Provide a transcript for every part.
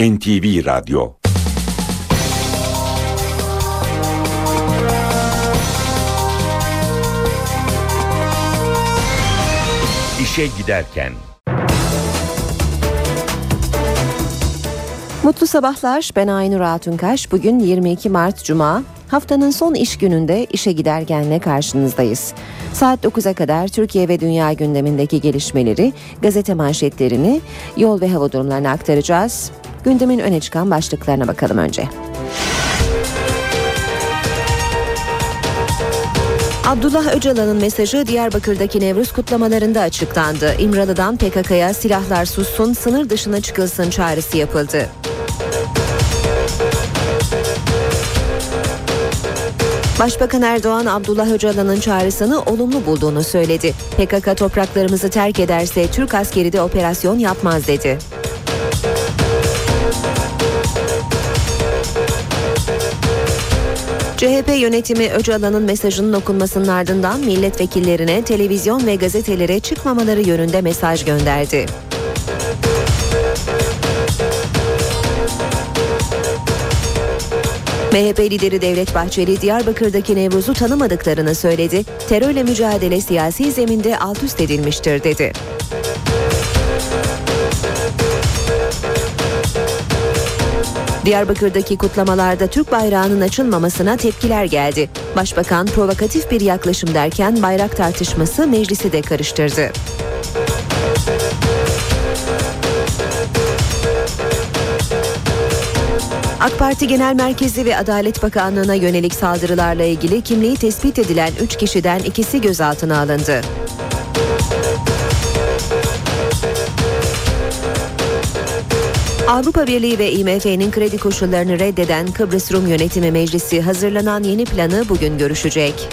NTV Radyo İşe giderken Mutlu sabahlar. Ben Aynur Altunkaş. Bugün 22 Mart Cuma. Haftanın son iş gününde işe giderkenle karşınızdayız. Saat 9'a kadar Türkiye ve dünya gündemindeki gelişmeleri, gazete manşetlerini, yol ve hava durumlarını aktaracağız. Gündemin öne çıkan başlıklarına bakalım önce. Abdullah Öcalan'ın mesajı Diyarbakır'daki Nevruz kutlamalarında açıklandı. İmralı'dan PKK'ya silahlar sussun, sınır dışına çıkılsın çağrısı yapıldı. Başbakan Erdoğan Abdullah Öcalan'ın çağrısını olumlu bulduğunu söyledi. PKK topraklarımızı terk ederse Türk askeri de operasyon yapmaz dedi. CHP yönetimi Öcalan'ın mesajının okunmasının ardından milletvekillerine, televizyon ve gazetelere çıkmamaları yönünde mesaj gönderdi. MHP lideri Devlet Bahçeli Diyarbakır'daki Nevruz'u tanımadıklarını söyledi. Terörle mücadele siyasi zeminde alt üst edilmiştir dedi. Diyarbakır'daki kutlamalarda Türk bayrağının açılmamasına tepkiler geldi. Başbakan provokatif bir yaklaşım derken bayrak tartışması meclisi de karıştırdı. AK Parti Genel Merkezi ve Adalet Bakanlığı'na yönelik saldırılarla ilgili kimliği tespit edilen 3 kişiden ikisi gözaltına alındı. Avrupa Birliği ve IMF'nin kredi koşullarını reddeden Kıbrıs Rum Yönetimi Meclisi hazırlanan yeni planı bugün görüşecek.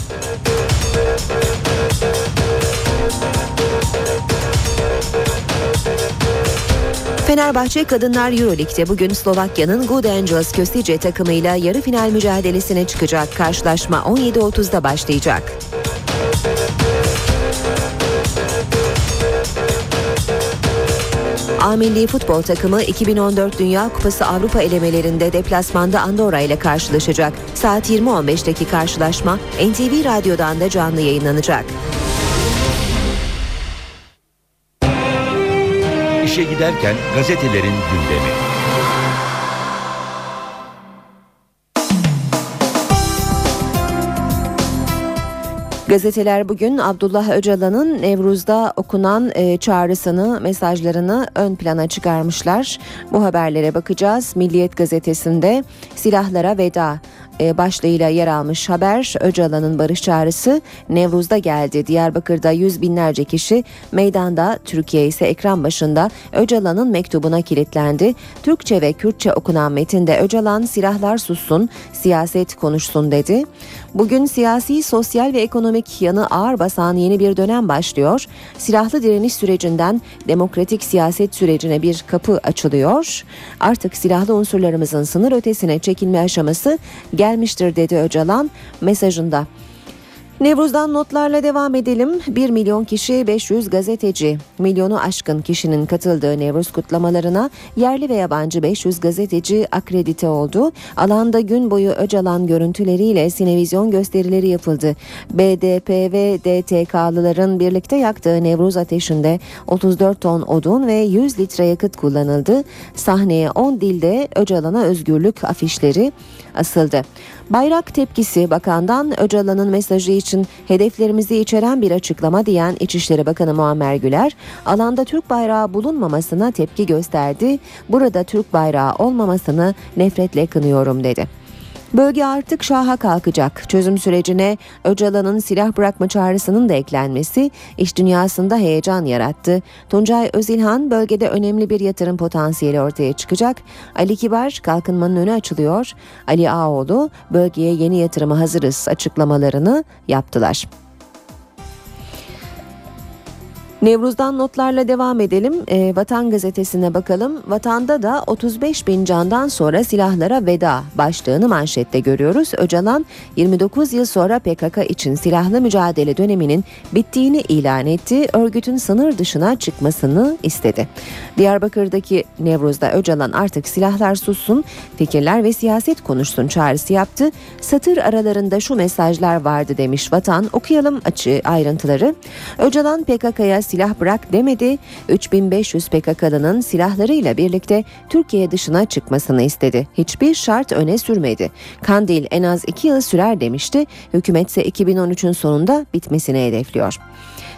Fenerbahçe Kadınlar Euroleague'de bugün Slovakya'nın Good Angels Köstice takımıyla yarı final mücadelesine çıkacak. Karşılaşma 17.30'da başlayacak. A Milli Futbol takımı 2014 Dünya Kupası Avrupa elemelerinde deplasmanda Andorra ile karşılaşacak. Saat 20.15'teki karşılaşma NTV Radyo'dan da canlı yayınlanacak. İşe giderken gazetelerin gündemi. Gazeteler bugün Abdullah Öcalan'ın Nevruz'da okunan e, çağrısını, mesajlarını ön plana çıkarmışlar. Bu haberlere bakacağız. Milliyet gazetesinde silahlara veda e, başlığıyla yer almış haber Öcalan'ın barış çağrısı Nevruz'da geldi. Diyarbakır'da yüz binlerce kişi meydanda Türkiye ise ekran başında Öcalan'ın mektubuna kilitlendi. Türkçe ve Kürtçe okunan metinde Öcalan silahlar sussun, siyaset konuşsun dedi. Bugün siyasi, sosyal ve ekonomik yanı ağır basan yeni bir dönem başlıyor. Silahlı direniş sürecinden demokratik siyaset sürecine bir kapı açılıyor. Artık silahlı unsurlarımızın sınır ötesine çekilme aşaması gelmiştir dedi Öcalan mesajında. Nevruz'dan notlarla devam edelim. 1 milyon kişi 500 gazeteci. Milyonu aşkın kişinin katıldığı Nevruz kutlamalarına yerli ve yabancı 500 gazeteci akredite oldu. Alanda gün boyu Öcalan görüntüleriyle sinevizyon gösterileri yapıldı. BDP ve DTK'lıların birlikte yaktığı Nevruz ateşinde 34 ton odun ve 100 litre yakıt kullanıldı. Sahneye 10 dilde Öcalan'a özgürlük afişleri asıldı. Bayrak tepkisi bakandan Öcalan'ın mesajı için hedeflerimizi içeren bir açıklama diyen İçişleri Bakanı Muammer Güler, alanda Türk bayrağı bulunmamasına tepki gösterdi. Burada Türk bayrağı olmamasını nefretle kınıyorum dedi. Bölge artık şaha kalkacak. Çözüm sürecine Öcalan'ın silah bırakma çağrısının da eklenmesi iş dünyasında heyecan yarattı. Tuncay Özilhan bölgede önemli bir yatırım potansiyeli ortaya çıkacak. Ali Kibar kalkınmanın önü açılıyor. Ali Ağoğlu bölgeye yeni yatırıma hazırız açıklamalarını yaptılar. Nevruz'dan notlarla devam edelim. E, Vatan gazetesine bakalım. Vatanda da 35 bin candan sonra silahlara veda başlığını manşette görüyoruz. Öcalan 29 yıl sonra PKK için silahlı mücadele döneminin bittiğini ilan etti. Örgütün sınır dışına çıkmasını istedi. Diyarbakır'daki Nevruz'da Öcalan artık silahlar sussun, fikirler ve siyaset konuşsun çağrısı yaptı. Satır aralarında şu mesajlar vardı demiş Vatan. Okuyalım açı ayrıntıları. Öcalan PKK'ya silah bırak demedi. 3500 PKK'lının silahlarıyla birlikte Türkiye dışına çıkmasını istedi. Hiçbir şart öne sürmedi. Kandil en az 2 yıl sürer demişti. Hükümetse 2013'ün sonunda bitmesini hedefliyor.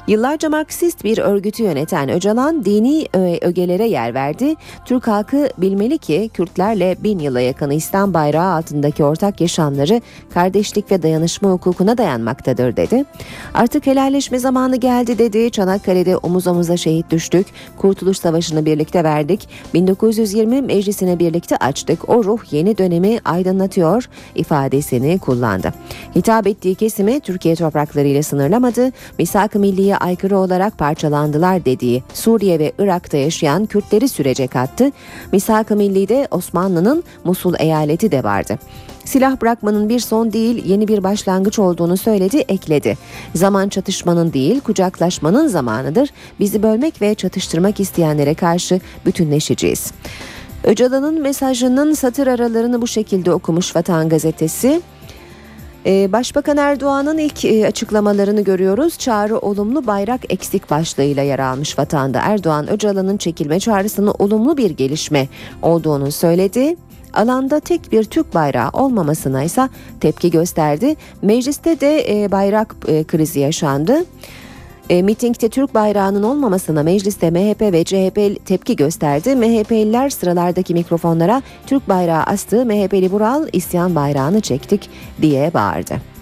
Yıllarca Marksist bir örgütü yöneten Öcalan dini ögelere yer verdi. Türk halkı bilmeli ki Kürtlerle bin yıla yakın İslam bayrağı altındaki ortak yaşamları kardeşlik ve dayanışma hukukuna dayanmaktadır dedi. Artık helalleşme zamanı geldi dedi. Çanakkale'de omuz omuza şehit düştük. Kurtuluş Savaşı'nı birlikte verdik. 1920 meclisine birlikte açtık. O ruh yeni dönemi aydınlatıyor ifadesini kullandı. Hitap ettiği kesimi Türkiye toprakları ile sınırlamadı. Misak-ı Milliye aykırı olarak parçalandılar dediği Suriye ve Irak'ta yaşayan Kürtleri sürece kattı. Misak-ı Milli'de Osmanlı'nın Musul eyaleti de vardı. Silah bırakmanın bir son değil yeni bir başlangıç olduğunu söyledi, ekledi. Zaman çatışmanın değil kucaklaşmanın zamanıdır. Bizi bölmek ve çatıştırmak isteyenlere karşı bütünleşeceğiz. Öcalan'ın mesajının satır aralarını bu şekilde okumuş Vatan Gazetesi. Ee, Başbakan Erdoğan'ın ilk e, açıklamalarını görüyoruz. Çağrı olumlu bayrak eksik başlığıyla yer almış vatanda. Erdoğan Öcalan'ın çekilme çağrısının olumlu bir gelişme olduğunu söyledi alanda tek bir Türk bayrağı olmamasına ise tepki gösterdi. Mecliste de e, bayrak e, krizi yaşandı. E, mitingde Türk bayrağının olmamasına mecliste MHP ve CHP tepki gösterdi. MHP'liler sıralardaki mikrofonlara Türk bayrağı astı, MHP'li Vural isyan bayrağını çektik diye bağırdı.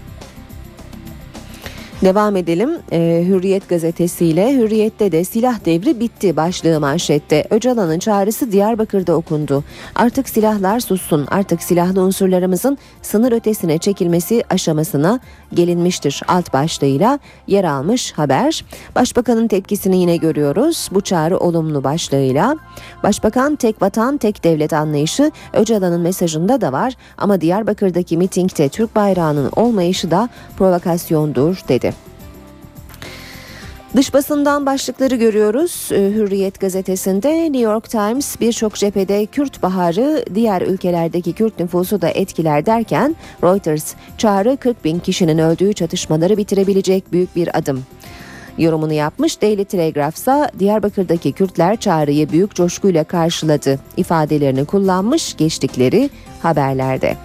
Devam edelim ee, Hürriyet gazetesiyle. Hürriyet'te de silah devri bitti başlığı manşette. Öcalan'ın çağrısı Diyarbakır'da okundu. Artık silahlar sussun. Artık silahlı unsurlarımızın sınır ötesine çekilmesi aşamasına gelinmiştir. Alt başlığıyla yer almış haber. Başbakanın tepkisini yine görüyoruz. Bu çağrı olumlu başlığıyla. Başbakan tek vatan tek devlet anlayışı Öcalan'ın mesajında da var. Ama Diyarbakır'daki mitingde Türk bayrağının olmayışı da provokasyondur dedi. Dış basından başlıkları görüyoruz. Ee, Hürriyet gazetesinde New York Times birçok cephede Kürt baharı diğer ülkelerdeki Kürt nüfusu da etkiler derken Reuters çağrı 40 bin kişinin öldüğü çatışmaları bitirebilecek büyük bir adım yorumunu yapmış. Daily Telegraph ise Diyarbakır'daki Kürtler çağrıyı büyük coşkuyla karşıladı ifadelerini kullanmış geçtikleri haberlerde.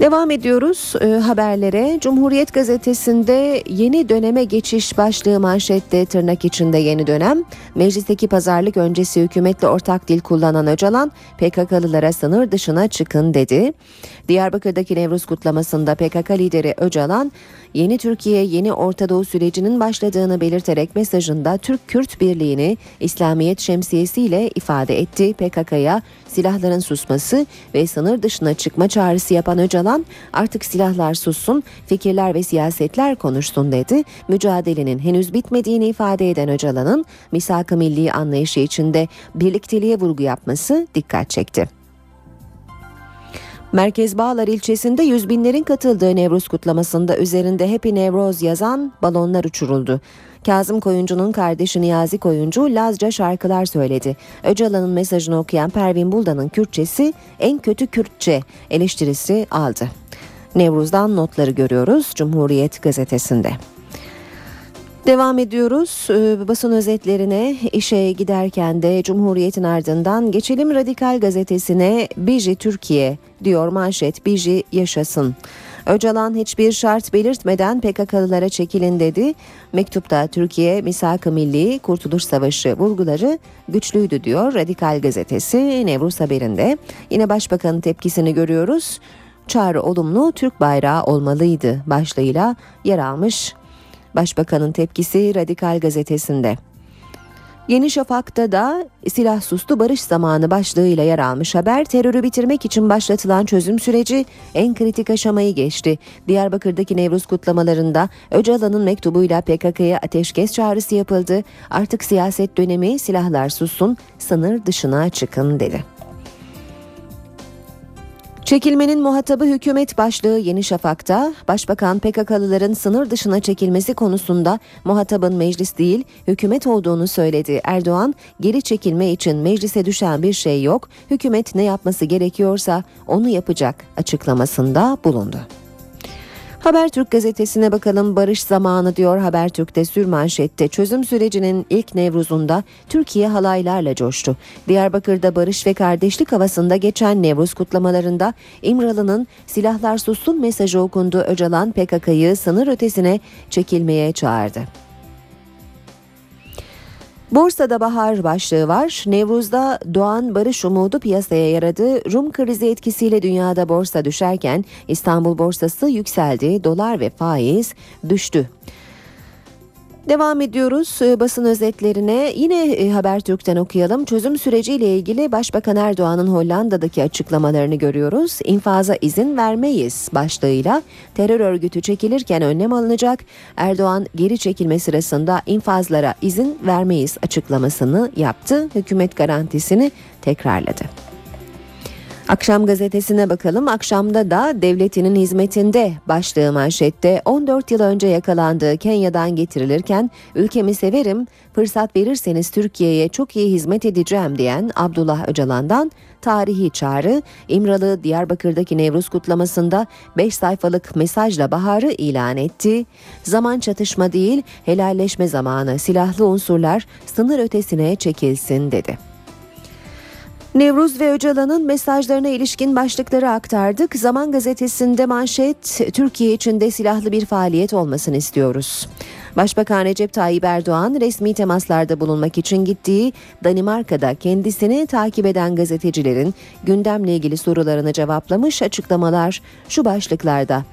Devam ediyoruz e, haberlere. Cumhuriyet gazetesinde yeni döneme geçiş başlığı manşette tırnak içinde yeni dönem. Meclisteki pazarlık öncesi hükümetle ortak dil kullanan Öcalan PKK'lılara sınır dışına çıkın dedi. Diyarbakır'daki Nevruz kutlamasında PKK lideri Öcalan yeni Türkiye yeni Orta Doğu sürecinin başladığını belirterek mesajında Türk-Kürt birliğini İslamiyet şemsiyesiyle ifade etti. PKK'ya silahların susması ve sınır dışına çıkma çağrısı yapan Öcalan artık silahlar sussun, fikirler ve siyasetler konuşsun dedi. Mücadelenin henüz bitmediğini ifade eden Öcalan'ın misak-ı milli anlayışı içinde birlikteliğe vurgu yapması dikkat çekti. Merkez Bağlar ilçesinde yüz binlerin katıldığı Nevruz kutlamasında üzerinde Happy Nevroz yazan balonlar uçuruldu. Kazım Koyuncu'nun kardeşi Niyazi Koyuncu Lazca şarkılar söyledi. Öcalan'ın mesajını okuyan Pervin Buldan'ın Kürtçesi en kötü Kürtçe eleştirisi aldı. Nevruz'dan notları görüyoruz Cumhuriyet gazetesinde. Devam ediyoruz ee, basın özetlerine işe giderken de Cumhuriyet'in ardından geçelim Radikal gazetesine Biji Türkiye diyor manşet Biji yaşasın. Öcalan hiçbir şart belirtmeden PKK'lılara çekilin dedi. Mektupta Türkiye misak-ı milli Kurtuluş Savaşı vurguları güçlüydü diyor Radikal gazetesi Nevruz haberinde. Yine başbakanın tepkisini görüyoruz. Çağrı olumlu Türk bayrağı olmalıydı başlığıyla yer almış Başbakanın tepkisi Radikal gazetesinde. Yeni Şafak'ta da silah sustu barış zamanı başlığıyla yer almış haber terörü bitirmek için başlatılan çözüm süreci en kritik aşamayı geçti. Diyarbakır'daki Nevruz kutlamalarında Öcalan'ın mektubuyla PKK'ya ateşkes çağrısı yapıldı. Artık siyaset dönemi silahlar sussun, sınır dışına çıkın dedi. Çekilmenin muhatabı hükümet başlığı Yeni Şafak'ta Başbakan PKK'lıların sınır dışına çekilmesi konusunda muhatabın meclis değil hükümet olduğunu söyledi. Erdoğan geri çekilme için meclise düşen bir şey yok. Hükümet ne yapması gerekiyorsa onu yapacak açıklamasında bulundu. Habertürk gazetesine bakalım barış zamanı diyor Habertürk'te sürmanşette çözüm sürecinin ilk Nevruz'unda Türkiye halaylarla coştu. Diyarbakır'da barış ve kardeşlik havasında geçen Nevruz kutlamalarında İmralı'nın silahlar sussun mesajı okundu Öcalan PKK'yı sınır ötesine çekilmeye çağırdı. Borsada bahar başlığı var. Nevruz'da doğan barış umudu piyasaya yaradı. Rum krizi etkisiyle dünyada borsa düşerken İstanbul borsası yükseldi. Dolar ve faiz düştü. Devam ediyoruz e, basın özetlerine. Yine e, Habertürk'ten okuyalım. Çözüm süreciyle ilgili Başbakan Erdoğan'ın Hollanda'daki açıklamalarını görüyoruz. İnfaza izin vermeyiz başlığıyla terör örgütü çekilirken önlem alınacak. Erdoğan geri çekilme sırasında infazlara izin vermeyiz açıklamasını yaptı. Hükümet garantisini tekrarladı. Akşam gazetesine bakalım. Akşamda da devletinin hizmetinde başlığı manşette 14 yıl önce yakalandığı Kenya'dan getirilirken ülkemi severim, fırsat verirseniz Türkiye'ye çok iyi hizmet edeceğim diyen Abdullah Öcalan'dan tarihi çağrı İmralı Diyarbakır'daki Nevruz kutlamasında 5 sayfalık mesajla baharı ilan etti. Zaman çatışma değil, helalleşme zamanı silahlı unsurlar sınır ötesine çekilsin dedi. Nevruz ve Öcalan'ın mesajlarına ilişkin başlıkları aktardık. Zaman gazetesinde manşet Türkiye içinde silahlı bir faaliyet olmasını istiyoruz. Başbakan Recep Tayyip Erdoğan resmi temaslarda bulunmak için gittiği Danimarka'da kendisini takip eden gazetecilerin gündemle ilgili sorularını cevaplamış açıklamalar şu başlıklarda.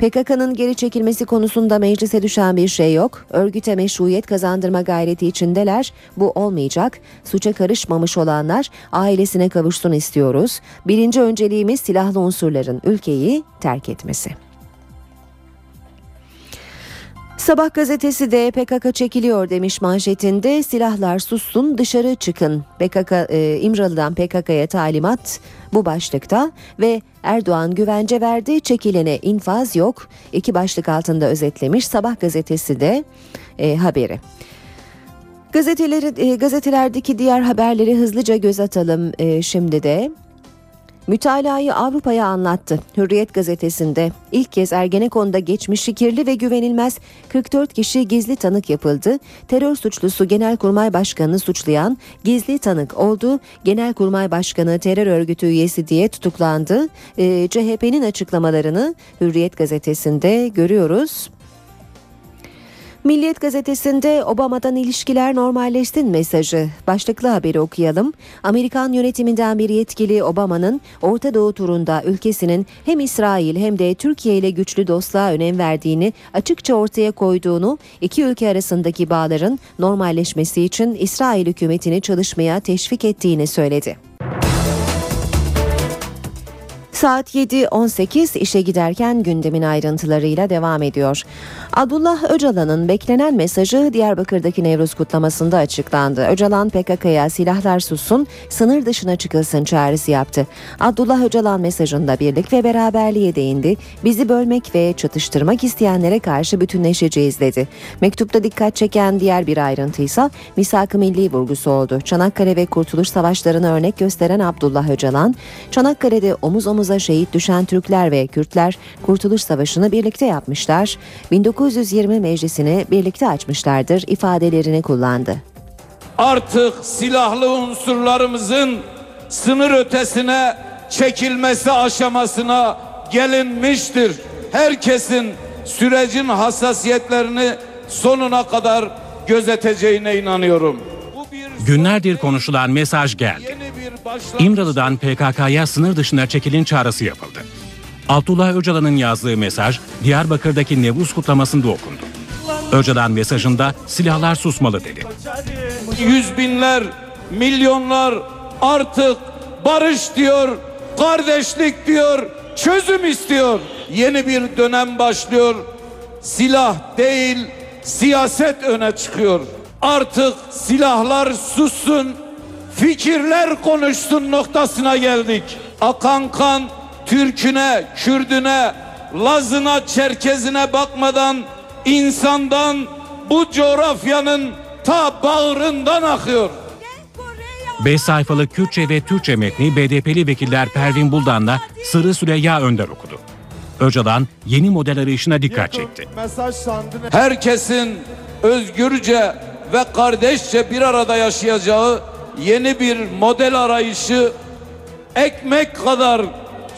PKK'nın geri çekilmesi konusunda meclise düşen bir şey yok. Örgüte meşruiyet kazandırma gayreti içindeler. Bu olmayacak. Suça karışmamış olanlar ailesine kavuşsun istiyoruz. Birinci önceliğimiz silahlı unsurların ülkeyi terk etmesi. Sabah gazetesi de PKK çekiliyor demiş manşetinde silahlar sussun dışarı çıkın. PKK e, İmralı'dan PKK'ya talimat bu başlıkta ve Erdoğan güvence verdi çekilene infaz yok. İki başlık altında özetlemiş Sabah gazetesi de e, haberi. Gazeteleri, e, gazetelerdeki diğer haberleri hızlıca göz atalım e, şimdi de. Mütalayı Avrupa'ya anlattı. Hürriyet gazetesinde ilk kez Ergenekon'da geçmişi kirli ve güvenilmez 44 kişi gizli tanık yapıldı. Terör suçlusu Genelkurmay Başkanı'nı suçlayan gizli tanık oldu. Genelkurmay Başkanı terör örgütü üyesi diye tutuklandı. Ee, CHP'nin açıklamalarını Hürriyet gazetesinde görüyoruz. Milliyet gazetesinde Obama'dan ilişkiler normalleşsin mesajı. Başlıklı haberi okuyalım. Amerikan yönetiminden bir yetkili Obama'nın Orta Doğu turunda ülkesinin hem İsrail hem de Türkiye ile güçlü dostluğa önem verdiğini açıkça ortaya koyduğunu, iki ülke arasındaki bağların normalleşmesi için İsrail hükümetini çalışmaya teşvik ettiğini söyledi. Saat 7.18 işe giderken gündemin ayrıntılarıyla devam ediyor. Abdullah Öcalan'ın beklenen mesajı Diyarbakır'daki Nevruz kutlamasında açıklandı. Öcalan PKK'ya silahlar sussun, sınır dışına çıkılsın çağrısı yaptı. Abdullah Öcalan mesajında birlik ve beraberliğe değindi. Bizi bölmek ve çatıştırmak isteyenlere karşı bütünleşeceğiz dedi. Mektupta dikkat çeken diğer bir ayrıntıysa misak-ı milli vurgusu oldu. Çanakkale ve Kurtuluş Savaşları'nı örnek gösteren Abdullah Öcalan, Çanakkale'de omuz omuza şehit düşen Türkler ve Kürtler Kurtuluş Savaşı'nı birlikte yapmışlar. 1920 meclisini birlikte açmışlardır ifadelerini kullandı. Artık silahlı unsurlarımızın sınır ötesine çekilmesi aşamasına gelinmiştir. Herkesin sürecin hassasiyetlerini sonuna kadar gözeteceğine inanıyorum. Günlerdir konuşulan mesaj geldi. İmralı'dan PKK'ya sınır dışına çekilin çağrısı yapıldı. Abdullah Öcalan'ın yazdığı mesaj Diyarbakır'daki Nevruz kutlamasında okundu. Öcalan mesajında silahlar susmalı dedi. yüz binler, milyonlar artık barış diyor, kardeşlik diyor, çözüm istiyor. Yeni bir dönem başlıyor. Silah değil, siyaset öne çıkıyor. Artık silahlar sussun, fikirler konuşsun noktasına geldik. Akan kan Türküne, Kürdüne, Lazına, Çerkezine bakmadan insandan bu coğrafyanın ta bağrından akıyor. 5 sayfalık Kürtçe ve Türkçe metni BDP'li vekiller Pervin Buldan'la Sırrı Süreyya Önder okudu. Öcalan yeni model arayışına dikkat çekti. Herkesin özgürce ve kardeşçe bir arada yaşayacağı yeni bir model arayışı ekmek kadar,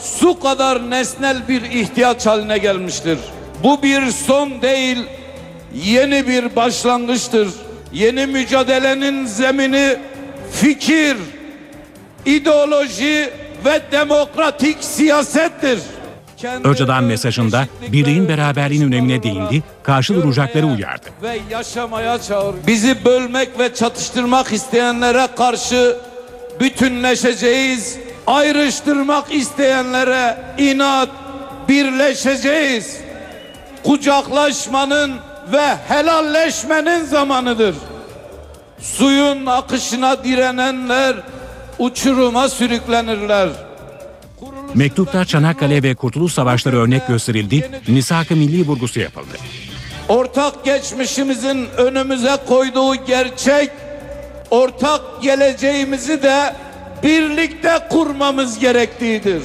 su kadar nesnel bir ihtiyaç haline gelmiştir. Bu bir son değil, yeni bir başlangıçtır. Yeni mücadelenin zemini fikir, ideoloji ve demokratik siyasettir. Öcalan mesajında birliğin beraberliğin önemine değindi, karşı duracakları uyardı. Ve yaşamaya çağır. Bizi bölmek ve çatıştırmak isteyenlere karşı bütünleşeceğiz. Ayrıştırmak isteyenlere inat birleşeceğiz. Kucaklaşmanın ve helalleşmenin zamanıdır. Suyun akışına direnenler uçuruma sürüklenirler. Mektupta Çanakkale ve Kurtuluş Savaşları örnek gösterildi, misak-ı milli vurgusu yapıldı. ortak geçmişimizin önümüze koyduğu gerçek, ortak geleceğimizi de birlikte kurmamız gerektiğidir.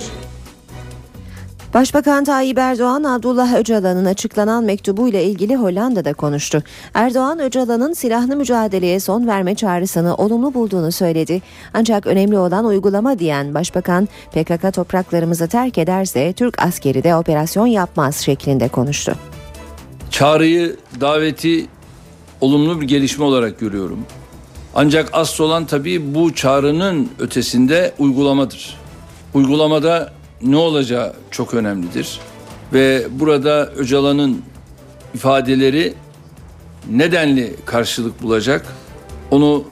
Başbakan Tayyip Erdoğan Abdullah Öcalan'ın açıklanan mektubu ile ilgili Hollanda'da konuştu. Erdoğan Öcalan'ın silahlı mücadeleye son verme çağrısını olumlu bulduğunu söyledi. Ancak önemli olan uygulama diyen Başbakan PKK topraklarımızı terk ederse Türk askeri de operasyon yapmaz şeklinde konuştu. çağrıyı, daveti olumlu bir gelişme olarak görüyorum. Ancak asıl olan tabii bu çağrının ötesinde uygulamadır. Uygulamada ne olacağı çok önemlidir. Ve burada Öcalan'ın ifadeleri nedenli karşılık bulacak onu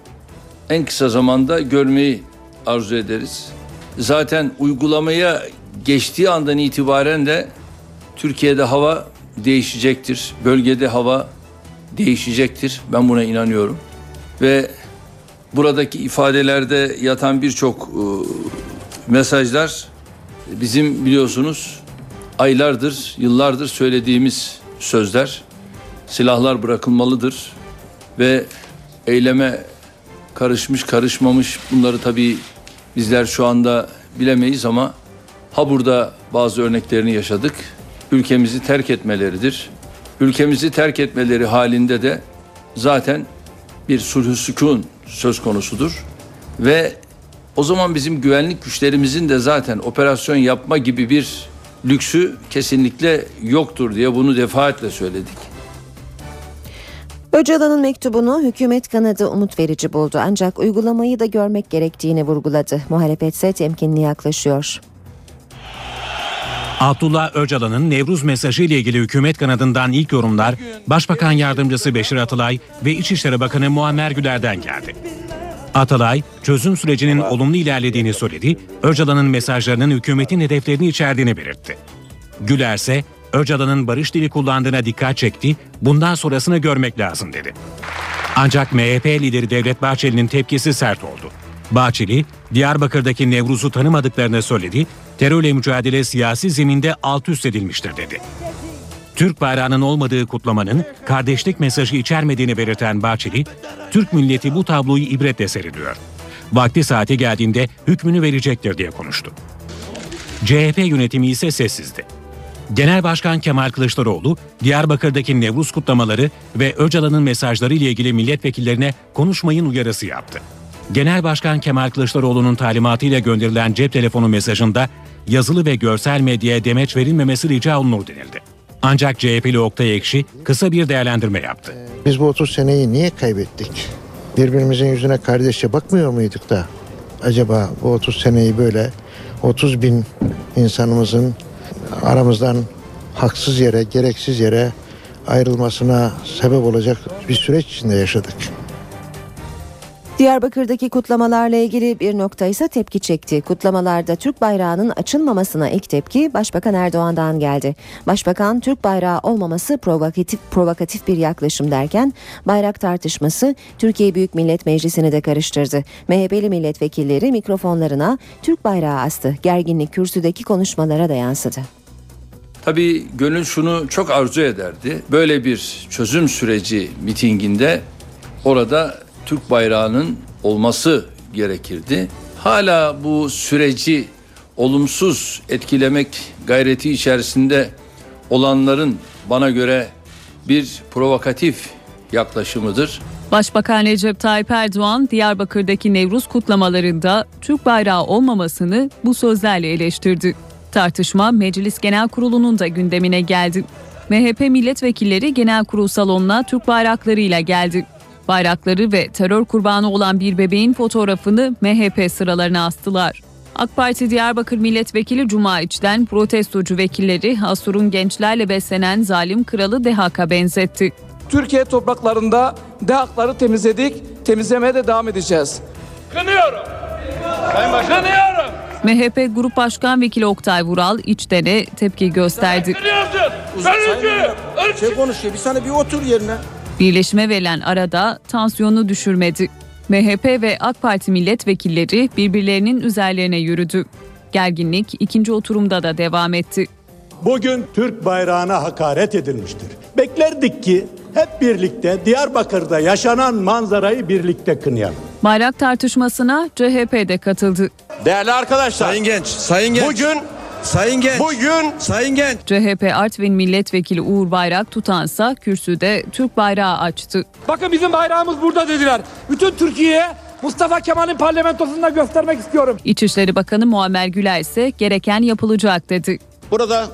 en kısa zamanda görmeyi arzu ederiz. Zaten uygulamaya geçtiği andan itibaren de Türkiye'de hava değişecektir. Bölgede hava değişecektir. Ben buna inanıyorum. Ve buradaki ifadelerde yatan birçok e, mesajlar bizim biliyorsunuz aylardır, yıllardır söylediğimiz sözler. Silahlar bırakılmalıdır ve eyleme karışmış karışmamış bunları tabii bizler şu anda bilemeyiz ama ha burada bazı örneklerini yaşadık. Ülkemizi terk etmeleridir. Ülkemizi terk etmeleri halinde de zaten bir sulh sükun söz konusudur. Ve o zaman bizim güvenlik güçlerimizin de zaten operasyon yapma gibi bir lüksü kesinlikle yoktur diye bunu defaatle söyledik. Öcalan'ın mektubunu hükümet kanadı umut verici buldu ancak uygulamayı da görmek gerektiğini vurguladı. Muhalefet ise temkinli yaklaşıyor. Abdullah Öcalan'ın Nevruz mesajı ile ilgili hükümet kanadından ilk yorumlar Başbakan Yardımcısı Beşir Atılay ve İçişleri Bakanı Muammer Güler'den geldi. Atalay, çözüm sürecinin olumlu ilerlediğini söyledi, Öcalan'ın mesajlarının hükümetin hedeflerini içerdiğini belirtti. Güler ise Öcalan'ın barış dili kullandığına dikkat çekti, bundan sonrasını görmek lazım dedi. Ancak MHP lideri Devlet Bahçeli'nin tepkisi sert oldu. Bahçeli, Diyarbakır'daki Nevruz'u tanımadıklarını söyledi, terörle mücadele siyasi zeminde alt üst edilmiştir dedi. Türk bayrağının olmadığı kutlamanın kardeşlik mesajı içermediğini belirten Bahçeli, Türk milleti bu tabloyu ibretle seyrediyor. Vakti saati geldiğinde hükmünü verecektir diye konuştu. CHP yönetimi ise sessizdi. Genel Başkan Kemal Kılıçdaroğlu, Diyarbakır'daki Nevruz kutlamaları ve Öcalan'ın mesajları ile ilgili milletvekillerine konuşmayın uyarısı yaptı. Genel Başkan Kemal Kılıçdaroğlu'nun talimatıyla gönderilen cep telefonu mesajında yazılı ve görsel medyaya demeç verilmemesi rica olunur denildi. Ancak CHP'li Oktay Ekşi kısa bir değerlendirme yaptı. Biz bu 30 seneyi niye kaybettik? Birbirimizin yüzüne kardeşçe bakmıyor muyduk da? Acaba bu 30 seneyi böyle 30 bin insanımızın aramızdan haksız yere, gereksiz yere ayrılmasına sebep olacak bir süreç içinde yaşadık. Diyarbakır'daki kutlamalarla ilgili bir nokta ise tepki çekti. Kutlamalarda Türk bayrağının açılmamasına ilk tepki Başbakan Erdoğan'dan geldi. Başbakan Türk bayrağı olmaması provokatif, provokatif bir yaklaşım derken bayrak tartışması Türkiye Büyük Millet Meclisi'ni de karıştırdı. MHP'li milletvekilleri mikrofonlarına Türk bayrağı astı. Gerginlik kürsüdeki konuşmalara da yansıdı. Tabii gönül şunu çok arzu ederdi. Böyle bir çözüm süreci mitinginde orada Türk bayrağının olması gerekirdi. Hala bu süreci olumsuz etkilemek gayreti içerisinde olanların bana göre bir provokatif yaklaşımıdır. Başbakan Recep Tayyip Erdoğan Diyarbakır'daki Nevruz kutlamalarında Türk bayrağı olmamasını bu sözlerle eleştirdi. Tartışma Meclis Genel Kurulu'nun da gündemine geldi. MHP milletvekilleri genel kurul salonuna Türk bayraklarıyla geldi. Bayrakları ve terör kurbanı olan bir bebeğin fotoğrafını MHP sıralarına astılar. AK Parti Diyarbakır Milletvekili Cuma İç'ten protestocu vekilleri Asur'un gençlerle beslenen zalim kralı DEHAK'a benzetti. Türkiye topraklarında DEHAK'ları temizledik, temizlemeye de devam edeceğiz. Kınıyorum. Sayın Başkan. Kınıyorum. MHP Grup Başkan Vekili Oktay Vural İçten'e tepki gösterdi. Kınıyorsun. Bölücü. Irkçı. Şey konuşuyor, bir saniye bir otur yerine. Birleşime verilen arada tansiyonu düşürmedi. MHP ve AK Parti milletvekilleri birbirlerinin üzerlerine yürüdü. Gerginlik ikinci oturumda da devam etti. Bugün Türk bayrağına hakaret edilmiştir. Beklerdik ki hep birlikte Diyarbakır'da yaşanan manzarayı birlikte kınayalım. Bayrak tartışmasına CHP de katıldı. Değerli arkadaşlar. Sayın Genç, Sayın Genç. Bugün Sayın Genç. Bugün Sayın Genç. CHP Artvin Milletvekili Uğur Bayrak tutansa kürsüde Türk bayrağı açtı. Bakın bizim bayrağımız burada dediler. Bütün Türkiye'ye Mustafa Kemal'in parlamentosunda göstermek istiyorum. İçişleri Bakanı Muammer Güler ise gereken yapılacak dedi. Burada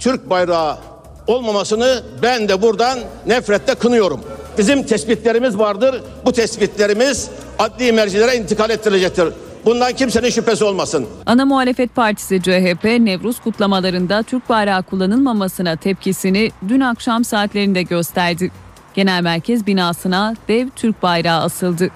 Türk bayrağı olmamasını ben de buradan nefretle kınıyorum. Bizim tespitlerimiz vardır. Bu tespitlerimiz adli mercilere intikal ettirilecektir. Bundan kimsenin şüphesi olmasın. Ana Muhalefet Partisi CHP Nevruz kutlamalarında Türk bayrağı kullanılmamasına tepkisini dün akşam saatlerinde gösterdi. Genel Merkez binasına dev Türk bayrağı asıldı.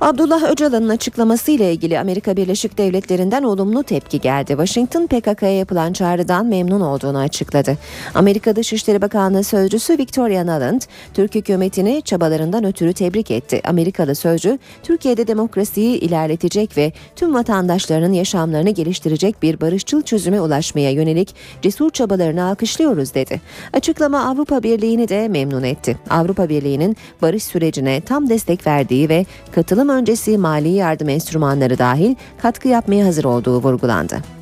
Abdullah Öcalan'ın açıklaması ile ilgili Amerika Birleşik Devletleri'nden olumlu tepki geldi. Washington PKK'ya yapılan çağrıdan memnun olduğunu açıkladı. Amerika Dışişleri Bakanlığı Sözcüsü Victoria Nuland, Türk hükümetini çabalarından ötürü tebrik etti. Amerikalı sözcü, Türkiye'de demokrasiyi ilerletecek ve tüm vatandaşlarının yaşamlarını geliştirecek bir barışçıl çözüme ulaşmaya yönelik cesur çabalarını alkışlıyoruz dedi. Açıklama Avrupa Birliği'ni de memnun etti. Avrupa Birliği'nin barış sürecine tam destek verdiği ve katılım öncesi mali yardım enstrümanları dahil katkı yapmaya hazır olduğu vurgulandı.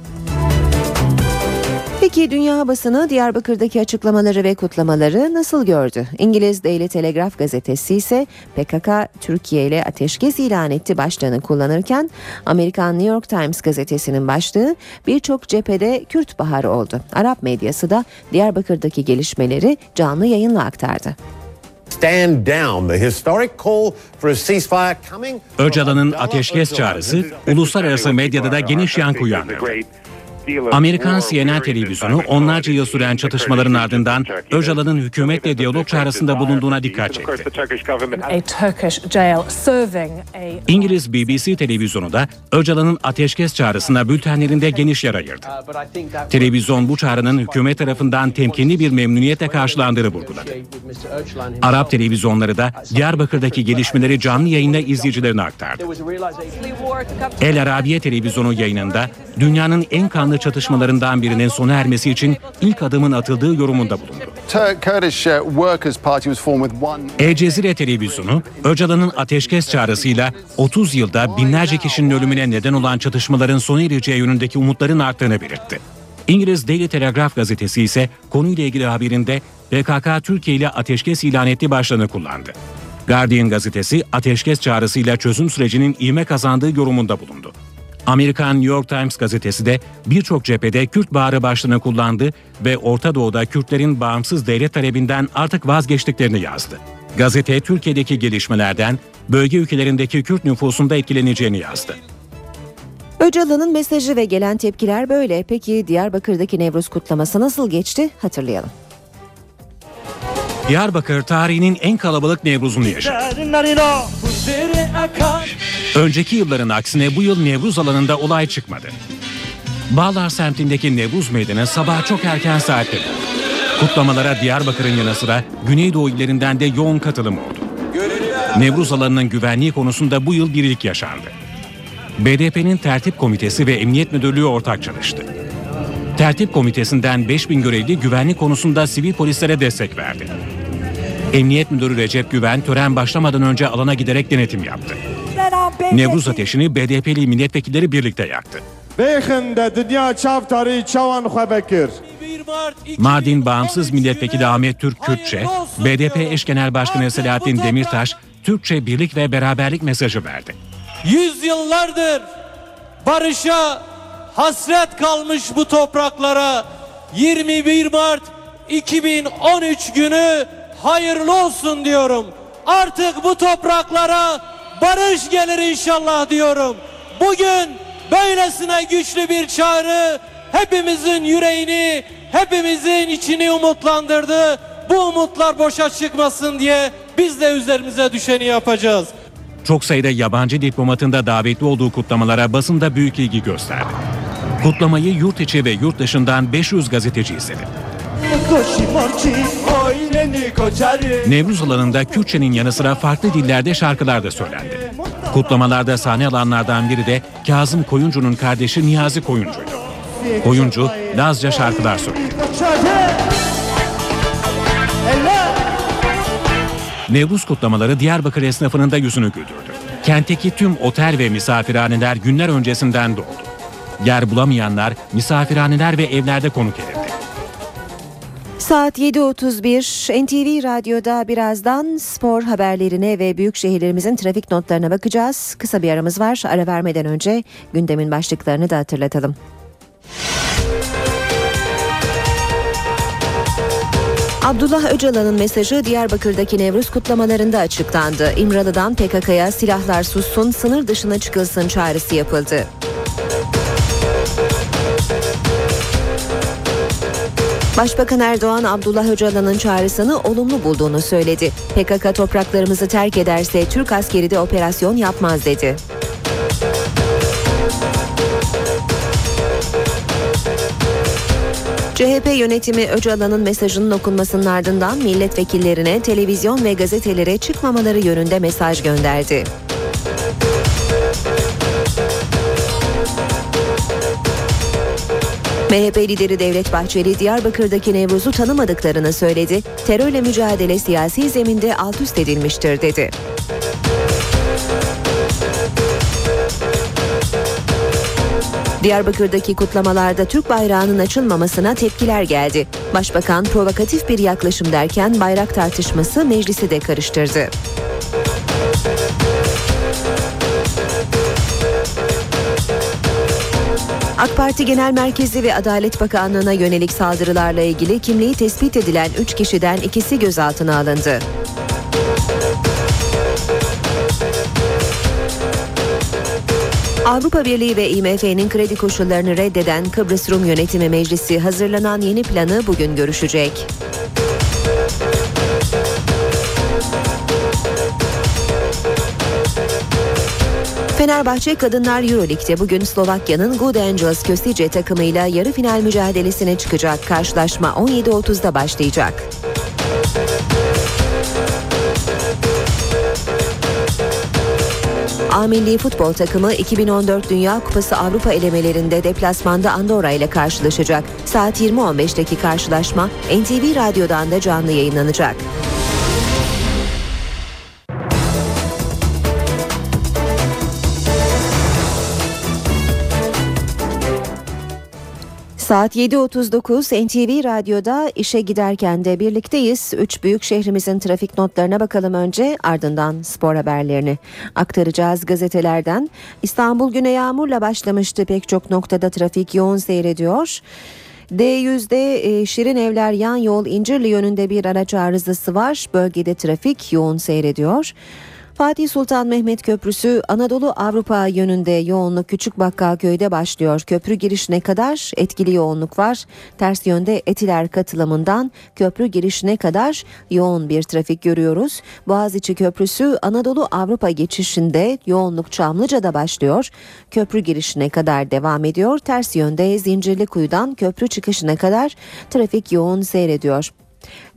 Peki dünya basını Diyarbakır'daki açıklamaları ve kutlamaları nasıl gördü? İngiliz Daily Telegraph gazetesi ise PKK Türkiye ile ateşkes ilan etti başlığını kullanırken Amerikan New York Times gazetesinin başlığı birçok cephede Kürt baharı oldu. Arap medyası da Diyarbakır'daki gelişmeleri canlı yayınla aktardı. Stand down. The historic call for a ceasefire coming. Öcalan'ın ateşkes çağrısı uluslararası medyada da geniş yankı uyandırdı. Amerikan CNN televizyonu onlarca yıl süren çatışmaların ardından Öcalan'ın hükümetle diyalog çağrısında bulunduğuna dikkat çekti. İngiliz BBC televizyonu da Öcalan'ın ateşkes çağrısına bültenlerinde geniş yer ayırdı. Televizyon bu çağrının hükümet tarafından temkinli bir memnuniyetle karşılandığını vurguladı. Arap televizyonları da Diyarbakır'daki gelişmeleri canlı yayında izleyicilerine aktardı. El Arabiye televizyonu yayınında dünyanın en kanlı çatışmalarından birinin sona ermesi için ilk adımın atıldığı yorumunda bulundu. El Cezire televizyonu Öcalan'ın ateşkes çağrısıyla 30 yılda binlerce kişinin ölümüne neden olan çatışmaların sona ereceği yönündeki umutların arttığını belirtti. İngiliz Daily Telegraph gazetesi ise konuyla ilgili haberinde PKK Türkiye ile ateşkes ilan etti başlığını kullandı. Guardian gazetesi ateşkes çağrısıyla çözüm sürecinin ivme kazandığı yorumunda bulundu. Amerikan New York Times gazetesi de birçok cephede Kürt bağrı başlığını kullandı ve Orta Doğu'da Kürtlerin bağımsız devlet talebinden artık vazgeçtiklerini yazdı. Gazete Türkiye'deki gelişmelerden bölge ülkelerindeki Kürt nüfusunda etkileneceğini yazdı. Öcalan'ın mesajı ve gelen tepkiler böyle. Peki Diyarbakır'daki Nevruz kutlaması nasıl geçti? Hatırlayalım. Diyarbakır tarihinin en kalabalık Nevruz'unu yaşadı. Önceki yılların aksine bu yıl Nevruz alanında olay çıkmadı. Bağlar semtindeki Nevruz Meydanı sabah çok erken saatte. Kutlamalara Diyarbakır'ın yanı sıra Güneydoğu illerinden de yoğun katılım oldu. Nevruz alanının güvenliği konusunda bu yıl bir ilk yaşandı. BDP'nin tertip komitesi ve emniyet müdürlüğü ortak çalıştı. Tertip komitesinden 5000 görevli güvenlik konusunda sivil polislere destek verdi. Emniyet Müdürü Recep Güven tören başlamadan önce alana giderek denetim yaptı. Nevruz ateşini BDP'li milletvekilleri birlikte yaktı. Beyxinde dünya çav tarihi çavan xwebekir. Mardin Bağımsız Milletvekili Ahmet Türk Kürtçe, BDP eş genel başkanı Selahattin Demirtaş, Türkçe birlik ve beraberlik mesajı verdi. Yüzyıllardır barışa hasret kalmış bu topraklara 21 Mart 2013 günü hayırlı olsun diyorum. Artık bu topraklara barış gelir inşallah diyorum. Bugün böylesine güçlü bir çağrı hepimizin yüreğini, hepimizin içini umutlandırdı. Bu umutlar boşa çıkmasın diye biz de üzerimize düşeni yapacağız. Çok sayıda yabancı diplomatın da davetli olduğu kutlamalara basında büyük ilgi gösterdi. Kutlamayı yurt içi ve yurt dışından 500 gazeteci izledi. Nevruz alanında Kürtçenin yanı sıra farklı dillerde şarkılar da söylendi. Kutlamalarda sahne alanlardan biri de Kazım Koyuncu'nun kardeşi Niyazi Koyuncu'ydu. Koyuncu Lazca şarkılar söyledi. Nevruz kutlamaları Diyarbakır esnafının da yüzünü güldürdü. Kentteki tüm otel ve misafirhaneler günler öncesinden doldu. Yer bulamayanlar misafirhaneler ve evlerde konuk edildi. Saat 7.31 NTV Radyo'da birazdan spor haberlerine ve büyük şehirlerimizin trafik notlarına bakacağız. Kısa bir aramız var. Ara vermeden önce gündemin başlıklarını da hatırlatalım. Abdullah Öcalan'ın mesajı Diyarbakır'daki Nevruz kutlamalarında açıklandı. İmralı'dan PKK'ya silahlar sussun, sınır dışına çıkılsın çağrısı yapıldı. Başbakan Erdoğan Abdullah Öcalan'ın çağrısını olumlu bulduğunu söyledi. PKK topraklarımızı terk ederse Türk askeri de operasyon yapmaz dedi. CHP yönetimi Öcalan'ın mesajının okunmasının ardından milletvekillerine, televizyon ve gazetelere çıkmamaları yönünde mesaj gönderdi. MHP lideri Devlet Bahçeli Diyarbakır'daki Nevruz'u tanımadıklarını söyledi. Terörle mücadele siyasi zeminde alt üst edilmiştir dedi. Diyarbakır'daki kutlamalarda Türk bayrağının açılmamasına tepkiler geldi. Başbakan provokatif bir yaklaşım derken bayrak tartışması meclisi de karıştırdı. AK Parti Genel Merkezi ve Adalet Bakanlığı'na yönelik saldırılarla ilgili kimliği tespit edilen 3 kişiden ikisi gözaltına alındı. Avrupa Birliği ve IMF'nin kredi koşullarını reddeden Kıbrıs Rum Yönetimi Meclisi hazırlanan yeni planı bugün görüşecek. Fenerbahçe Kadınlar Euroleague'de bugün Slovakya'nın Good Angels Köstice takımıyla yarı final mücadelesine çıkacak. Karşılaşma 17.30'da başlayacak. A milli futbol takımı 2014 Dünya Kupası Avrupa elemelerinde deplasmanda Andorra ile karşılaşacak. Saat 20.15'teki karşılaşma NTV Radyo'dan da canlı yayınlanacak. Saat 7.39 NTV Radyo'da işe giderken de birlikteyiz. Üç büyük şehrimizin trafik notlarına bakalım önce ardından spor haberlerini aktaracağız gazetelerden. İstanbul güne yağmurla başlamıştı pek çok noktada trafik yoğun seyrediyor. D100'de e, Şirin Evler yan yol İncirli yönünde bir araç arızası var. Bölgede trafik yoğun seyrediyor. Fatih Sultan Mehmet Köprüsü Anadolu Avrupa yönünde yoğunluk Küçük Bakkalköy'de başlıyor. Köprü girişine kadar etkili yoğunluk var. Ters yönde Etiler katılımından köprü girişine kadar yoğun bir trafik görüyoruz. Boğaziçi Köprüsü Anadolu Avrupa geçişinde yoğunluk Çamlıca'da başlıyor. Köprü girişine kadar devam ediyor. Ters yönde Zincirlikuyu'dan köprü çıkışına kadar trafik yoğun seyrediyor.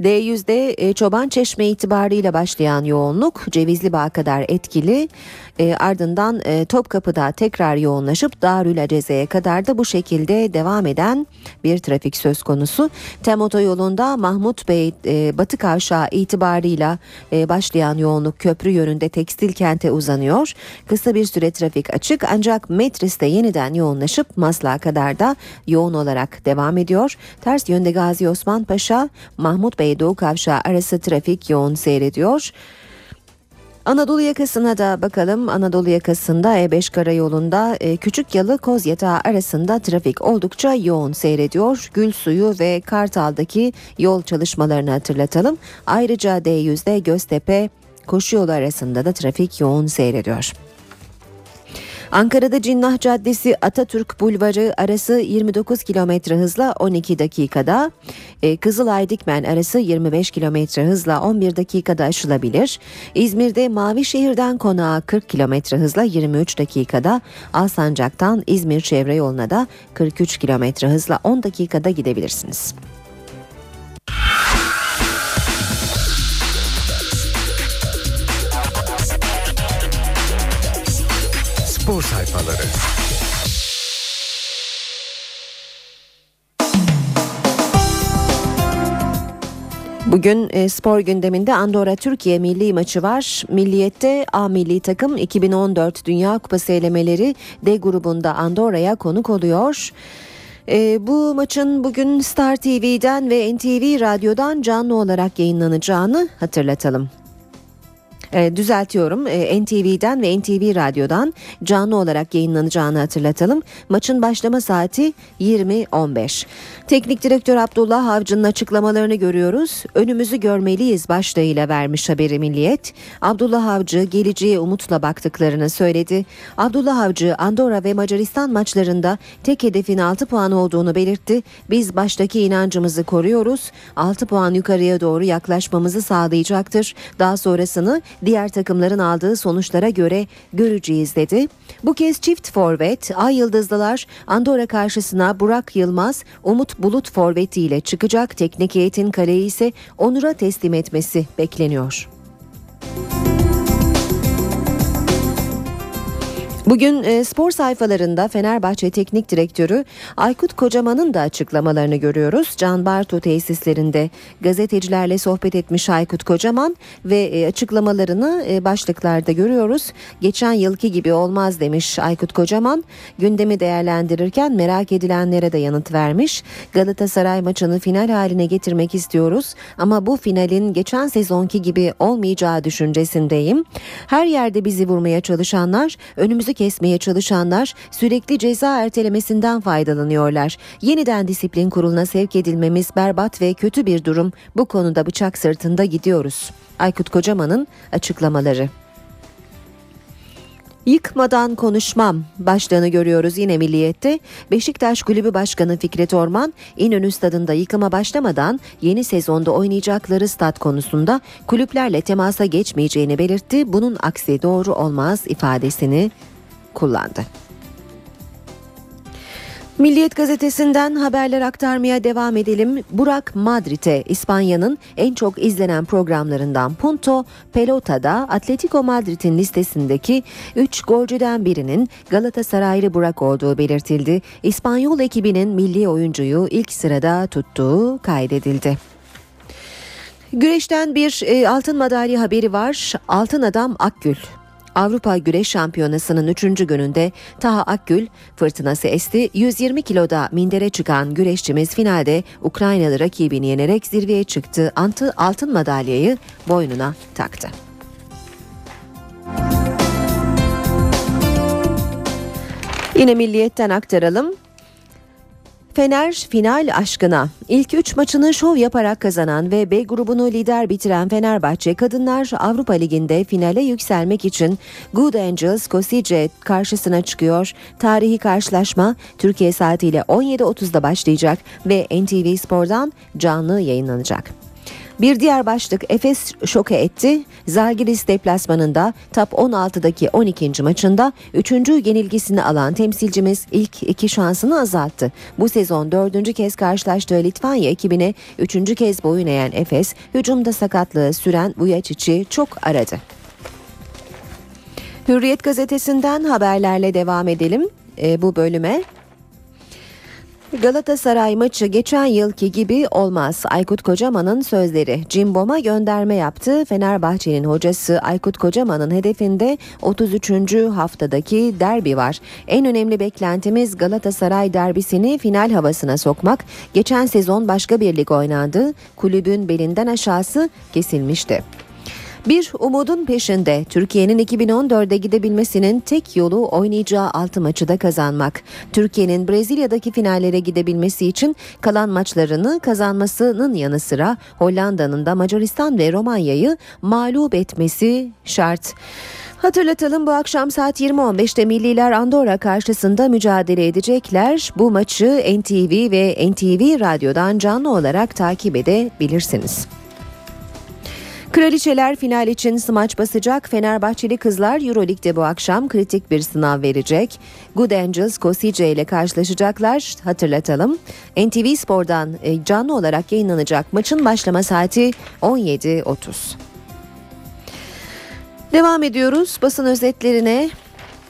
D100'de e, Çoban Çeşme itibarıyla başlayan yoğunluk Cevizli Bağ kadar etkili. E, ardından e, Topkapı'da tekrar yoğunlaşıp Darül Aceze'ye kadar da bu şekilde devam eden bir trafik söz konusu. Tem otoyolunda Mahmut Bey e, Batı Kavşağı itibarıyla e, başlayan yoğunluk köprü yönünde tekstil kente uzanıyor. Kısa bir süre trafik açık ancak Metris'te yeniden yoğunlaşıp Maslak'a kadar da yoğun olarak devam ediyor. Ters yönde Gazi Osman Paşa, Mahmut Bey Doğu Kavşağı arası trafik yoğun seyrediyor. Anadolu yakasına da bakalım. Anadolu yakasında E5 karayolunda e, Küçük Yalı Kozyatağı arasında trafik oldukça yoğun seyrediyor. Gül Suyu ve Kartal'daki yol çalışmalarını hatırlatalım. Ayrıca D100'de Göztepe Koşu yolu arasında da trafik yoğun seyrediyor. Ankara'da Cinnah Caddesi Atatürk Bulvarı arası 29 km hızla 12 dakikada, e, Kızılay Dikmen arası 25 km hızla 11 dakikada aşılabilir. İzmir'de Mavişehir'den Konağa 40 km hızla 23 dakikada, Alsancak'tan İzmir çevre yoluna da 43 km hızla 10 dakikada gidebilirsiniz. Spor sayfaları. Bugün e, spor gündeminde Andorra Türkiye milli maçı var. Milliyette A milli takım 2014 Dünya Kupası elemeleri D grubunda Andorra'ya konuk oluyor. E, bu maçın bugün Star TV'den ve NTV Radyo'dan canlı olarak yayınlanacağını hatırlatalım. E, düzeltiyorum e, NTV'den ve NTV Radyo'dan canlı olarak yayınlanacağını hatırlatalım. Maçın başlama saati 20.15. Teknik direktör Abdullah Avcı'nın açıklamalarını görüyoruz. Önümüzü görmeliyiz başlığıyla vermiş haberi Milliyet. Abdullah Avcı geleceğe umutla baktıklarını söyledi. Abdullah Avcı Andorra ve Macaristan maçlarında tek hedefin 6 puan olduğunu belirtti. Biz baştaki inancımızı koruyoruz. 6 puan yukarıya doğru yaklaşmamızı sağlayacaktır. Daha sonrasını diğer takımların aldığı sonuçlara göre göreceğiz dedi. Bu kez çift forvet Ay Yıldızlılar Andorra karşısına Burak Yılmaz, Umut Bulut forvetiyle çıkacak. Teknik heyetin kaleyi ise Onur'a teslim etmesi bekleniyor. Bugün e, spor sayfalarında Fenerbahçe Teknik Direktörü Aykut Kocaman'ın da açıklamalarını görüyoruz. Can Bartu tesislerinde gazetecilerle sohbet etmiş Aykut Kocaman ve e, açıklamalarını e, başlıklarda görüyoruz. Geçen yılki gibi olmaz demiş Aykut Kocaman. Gündemi değerlendirirken merak edilenlere de yanıt vermiş. Galatasaray maçını final haline getirmek istiyoruz ama bu finalin geçen sezonki gibi olmayacağı düşüncesindeyim. Her yerde bizi vurmaya çalışanlar önümüzü kesmeye çalışanlar sürekli ceza ertelemesinden faydalanıyorlar. Yeniden disiplin kuruluna sevk edilmemiz berbat ve kötü bir durum. Bu konuda bıçak sırtında gidiyoruz. Aykut Kocaman'ın açıklamaları. Yıkmadan konuşmam başlığını görüyoruz yine Milliyet'te. Beşiktaş Kulübü Başkanı Fikret Orman, İnönü Stadında yıkıma başlamadan yeni sezonda oynayacakları stat konusunda kulüplerle temasa geçmeyeceğini belirtti. Bunun aksi doğru olmaz ifadesini kullandı. Milliyet gazetesinden haberler aktarmaya devam edelim. Burak Madrid'e İspanya'nın en çok izlenen programlarından Punto Pelota'da Atletico Madrid'in listesindeki 3 golcüden birinin Galatasaraylı Burak olduğu belirtildi. İspanyol ekibinin milli oyuncuyu ilk sırada tuttuğu kaydedildi. Güreşten bir e, altın madalya haberi var. Altın adam Akgül Avrupa Güreş Şampiyonası'nın 3. gününde Taha Akgül fırtınası esti. 120 kiloda mindere çıkan güreşçimiz finalde Ukraynalı rakibini yenerek zirveye çıktı. Antı altın madalyayı boynuna taktı. Yine milliyetten aktaralım. Fener final aşkına. İlk 3 maçını şov yaparak kazanan ve B grubunu lider bitiren Fenerbahçe kadınlar Avrupa Ligi'nde finale yükselmek için Good Angels Kosice karşısına çıkıyor. Tarihi karşılaşma Türkiye saatiyle 17.30'da başlayacak ve NTV Spor'dan canlı yayınlanacak. Bir diğer başlık Efes şoke etti. Zalgiris deplasmanında top 16'daki 12. maçında 3. yenilgisini alan temsilcimiz ilk iki şansını azalttı. Bu sezon 4. kez karşılaştığı Litvanya ekibine 3. kez boyun eğen Efes hücumda sakatlığı süren Vujacic'i çok aradı. Hürriyet gazetesinden haberlerle devam edelim e, bu bölüme. Galatasaray maçı geçen yılki gibi olmaz. Aykut Kocaman'ın sözleri. Cimbom'a gönderme yaptı. Fenerbahçe'nin hocası Aykut Kocaman'ın hedefinde 33. haftadaki derbi var. En önemli beklentimiz Galatasaray derbisini final havasına sokmak. Geçen sezon başka bir lig oynandı. Kulübün belinden aşağısı kesilmişti. Bir umudun peşinde Türkiye'nin 2014'e gidebilmesinin tek yolu oynayacağı 6 maçı da kazanmak. Türkiye'nin Brezilya'daki finallere gidebilmesi için kalan maçlarını kazanmasının yanı sıra Hollanda'nın da Macaristan ve Romanya'yı mağlup etmesi şart. Hatırlatalım bu akşam saat 20.15'te Milliler Andorra karşısında mücadele edecekler. Bu maçı NTV ve NTV Radyo'dan canlı olarak takip edebilirsiniz. Kraliçeler final için smaç basacak. Fenerbahçeli kızlar Euroleague'de bu akşam kritik bir sınav verecek. Good Angels Kosice ile karşılaşacaklar. Hatırlatalım. NTV Spor'dan e, canlı olarak yayınlanacak maçın başlama saati 17.30. Devam ediyoruz basın özetlerine.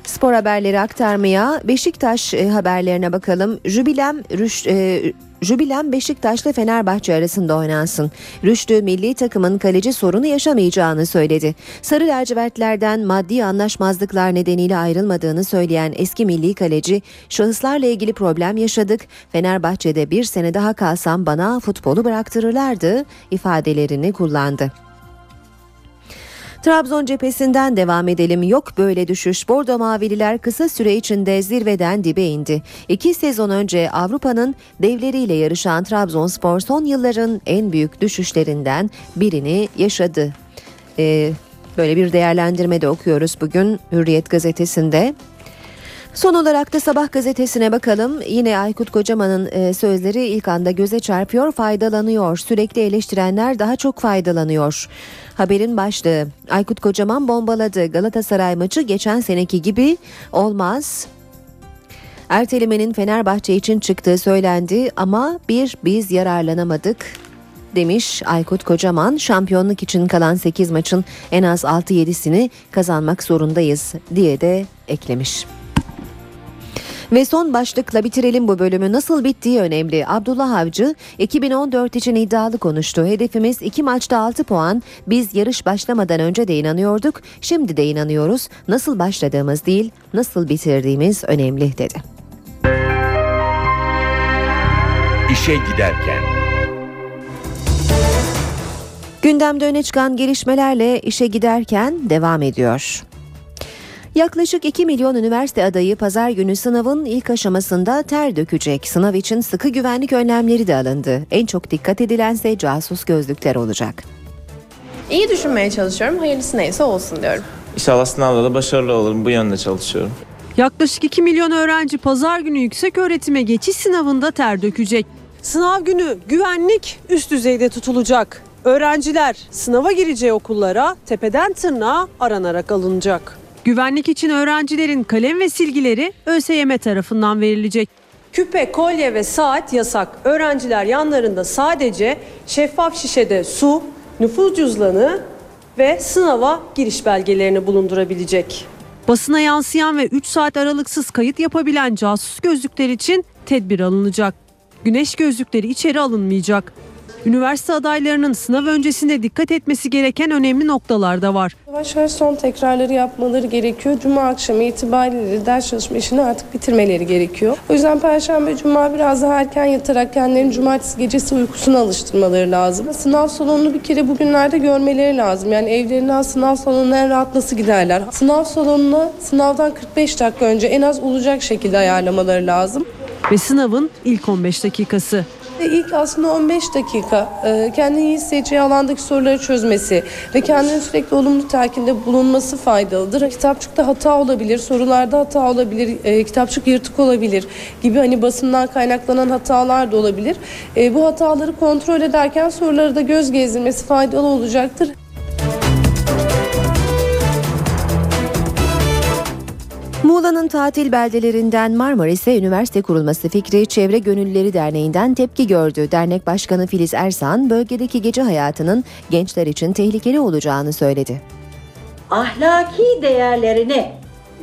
Spor haberleri aktarmaya Beşiktaş e, haberlerine bakalım. Jübilem Rüş, e, Jübilem Beşiktaş'la Fenerbahçe arasında oynansın. Rüştü milli takımın kaleci sorunu yaşamayacağını söyledi. Sarı lacivertlerden maddi anlaşmazlıklar nedeniyle ayrılmadığını söyleyen eski milli kaleci, şahıslarla ilgili problem yaşadık. Fenerbahçe'de bir sene daha kalsam bana futbolu bıraktırırlardı ifadelerini kullandı. Trabzon cephesinden devam edelim. Yok böyle düşüş. Bordo Mavililer kısa süre içinde zirveden dibe indi. İki sezon önce Avrupa'nın devleriyle yarışan Trabzonspor son yılların en büyük düşüşlerinden birini yaşadı. Ee, böyle bir değerlendirme de okuyoruz bugün Hürriyet gazetesinde. Son olarak da Sabah gazetesine bakalım. Yine Aykut Kocaman'ın e, sözleri ilk anda göze çarpıyor, faydalanıyor. Sürekli eleştirenler daha çok faydalanıyor. Haberin başlığı Aykut Kocaman bombaladı. Galatasaray maçı geçen seneki gibi olmaz. Ertelemenin Fenerbahçe için çıktığı söylendi ama bir biz yararlanamadık demiş Aykut Kocaman. Şampiyonluk için kalan 8 maçın en az 6-7'sini kazanmak zorundayız diye de eklemiş. Ve son başlıkla bitirelim bu bölümü. Nasıl bittiği önemli. Abdullah Avcı 2014 için iddialı konuştu. Hedefimiz iki maçta 6 puan. Biz yarış başlamadan önce de inanıyorduk. Şimdi de inanıyoruz. Nasıl başladığımız değil, nasıl bitirdiğimiz önemli dedi. İşe giderken. Gündemde öne çıkan gelişmelerle işe giderken devam ediyor. Yaklaşık 2 milyon üniversite adayı pazar günü sınavın ilk aşamasında ter dökecek. Sınav için sıkı güvenlik önlemleri de alındı. En çok dikkat edilense casus gözlükler olacak. İyi düşünmeye çalışıyorum. Hayırlısı neyse olsun diyorum. İnşallah sınavda da başarılı olurum. Bu yönde çalışıyorum. Yaklaşık 2 milyon öğrenci pazar günü yüksek öğretime geçiş sınavında ter dökecek. Sınav günü güvenlik üst düzeyde tutulacak. Öğrenciler sınava gireceği okullara tepeden tırnağa aranarak alınacak. Güvenlik için öğrencilerin kalem ve silgileri ÖSYM tarafından verilecek. Küpe, kolye ve saat yasak. Öğrenciler yanlarında sadece şeffaf şişede su, nüfus cüzdanı ve sınava giriş belgelerini bulundurabilecek. Basına yansıyan ve 3 saat aralıksız kayıt yapabilen casus gözlükler için tedbir alınacak. Güneş gözlükleri içeri alınmayacak. Üniversite adaylarının sınav öncesinde dikkat etmesi gereken önemli noktalar da var. Yavaş yavaş son tekrarları yapmaları gerekiyor. Cuma akşamı itibariyle ders çalışma işini artık bitirmeleri gerekiyor. O yüzden Perşembe, Cuma biraz daha erken yatarak kendilerini Cumartesi gecesi uykusuna alıştırmaları lazım. Sınav salonunu bir kere bugünlerde görmeleri lazım. Yani evlerinden sınav salonuna en rahat nasıl giderler? Sınav salonuna sınavdan 45 dakika önce en az olacak şekilde ayarlamaları lazım. ve sınavın ilk 15 dakikası. Ve ilk aslında 15 dakika e, kendini iyi hissedeceği alandaki soruları çözmesi ve kendini sürekli olumlu telkinde bulunması faydalıdır. Kitapçıkta hata olabilir, sorularda hata olabilir, e, kitapçık yırtık olabilir gibi hani basından kaynaklanan hatalar da olabilir. E, bu hataları kontrol ederken soruları da göz gezdirmesi faydalı olacaktır. Muğla'nın tatil beldelerinden Marmaris'e üniversite kurulması fikri Çevre Gönüllüleri Derneği'nden tepki gördü. Dernek Başkanı Filiz Ersan, bölgedeki gece hayatının gençler için tehlikeli olacağını söyledi. ahlaki değerlerini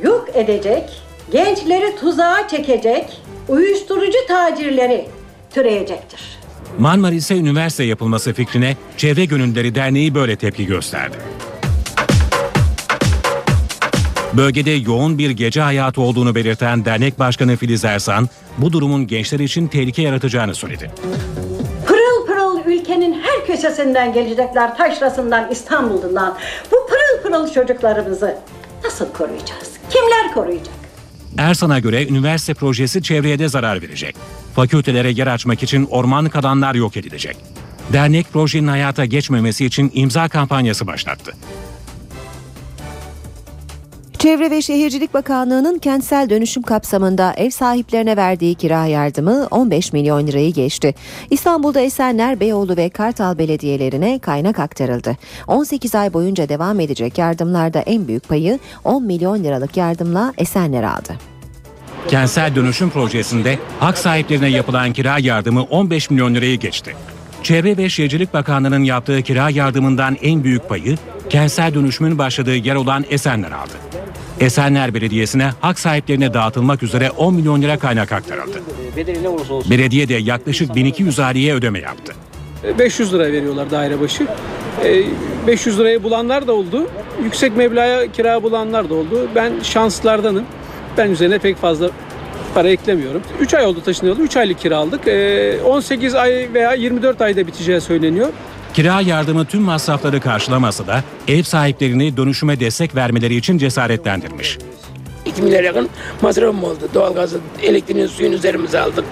yok edecek, gençleri tuzağa çekecek, uyuşturucu tacirleri türeyecektir. Marmaris'e üniversite yapılması fikrine Çevre Gönüllüleri Derneği böyle tepki gösterdi. Bölgede yoğun bir gece hayatı olduğunu belirten dernek başkanı Filiz Ersan, bu durumun gençler için tehlike yaratacağını söyledi. Pırıl pırıl ülkenin her köşesinden gelecekler, taşrasından, İstanbul'dan. Bu pırıl pırıl çocuklarımızı nasıl koruyacağız? Kimler koruyacak? Ersan'a göre üniversite projesi çevreye de zarar verecek. Fakültelere yer açmak için ormanlık alanlar yok edilecek. Dernek projenin hayata geçmemesi için imza kampanyası başlattı. Çevre ve Şehircilik Bakanlığı'nın kentsel dönüşüm kapsamında ev sahiplerine verdiği kira yardımı 15 milyon lirayı geçti. İstanbul'da Esenler, Beyoğlu ve Kartal belediyelerine kaynak aktarıldı. 18 ay boyunca devam edecek yardımlarda en büyük payı 10 milyon liralık yardımla Esenler aldı. Kentsel dönüşüm projesinde hak sahiplerine yapılan kira yardımı 15 milyon lirayı geçti. Çevre ve Şehircilik Bakanlığı'nın yaptığı kira yardımından en büyük payı kentsel dönüşümün başladığı yer olan Esenler aldı. Esenler Belediyesi'ne hak sahiplerine dağıtılmak üzere 10 milyon lira kaynak aktarıldı. Belediye de yaklaşık 1200 aileye ödeme yaptı. 500 lira veriyorlar daire başı. E, 500 lirayı bulanlar da oldu. Yüksek meblağa kira bulanlar da oldu. Ben şanslardanım. Ben üzerine pek fazla para eklemiyorum. 3 ay oldu taşınalı. 3 aylık kira aldık. E, 18 ay veya 24 ayda biteceği söyleniyor. Kira yardımı tüm masrafları karşılamasa da ev sahiplerini dönüşüme destek vermeleri için cesaretlendirmiş. 2 milyar yakın masrafım oldu. Doğalgazı, elektriğin, suyun üzerimize aldık.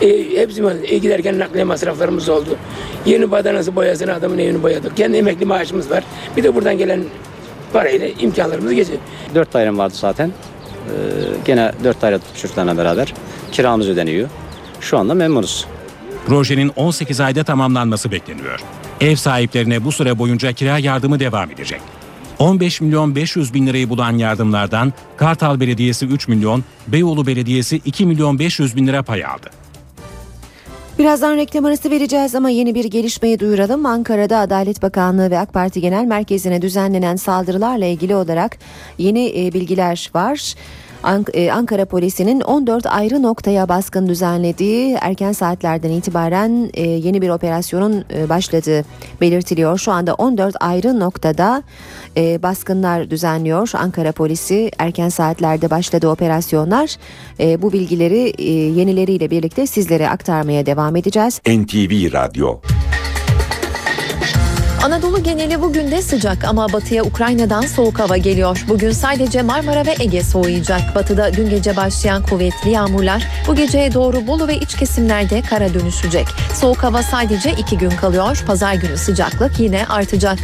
E, hepsi. E, giderken nakliye masraflarımız oldu. Yeni badanası boyasını adamın evini boyadık. Kendi emekli maaşımız var. Bir de buradan gelen parayla imkanlarımız geçiyor. 4 dairem vardı zaten. Ee, gene 4 daire çocuklarla beraber. Kiramız ödeniyor. Şu anda memnunuz. Projenin 18 ayda tamamlanması bekleniyor. Ev sahiplerine bu süre boyunca kira yardımı devam edecek. 15 milyon 500 bin lirayı bulan yardımlardan Kartal Belediyesi 3 milyon, Beyoğlu Belediyesi 2 milyon 500 bin lira pay aldı. Birazdan reklam arası vereceğiz ama yeni bir gelişmeyi duyuralım. Ankara'da Adalet Bakanlığı ve AK Parti Genel Merkezi'ne düzenlenen saldırılarla ilgili olarak yeni e, bilgiler var. Ank- e, Ankara polisinin 14 ayrı noktaya baskın düzenlediği erken saatlerden itibaren e, yeni bir operasyonun e, başladığı belirtiliyor. Şu anda 14 ayrı noktada e, baskınlar düzenliyor. Ankara polisi erken saatlerde başladı operasyonlar. E, bu bilgileri e, yenileriyle birlikte sizlere aktarmaya devam edeceğiz. NTV Radyo Anadolu geneli bugün de sıcak ama batıya Ukrayna'dan soğuk hava geliyor. Bugün sadece Marmara ve Ege soğuyacak. Batıda dün gece başlayan kuvvetli yağmurlar bu geceye doğru Bolu ve iç kesimlerde kara dönüşecek. Soğuk hava sadece iki gün kalıyor. Pazar günü sıcaklık yine artacak.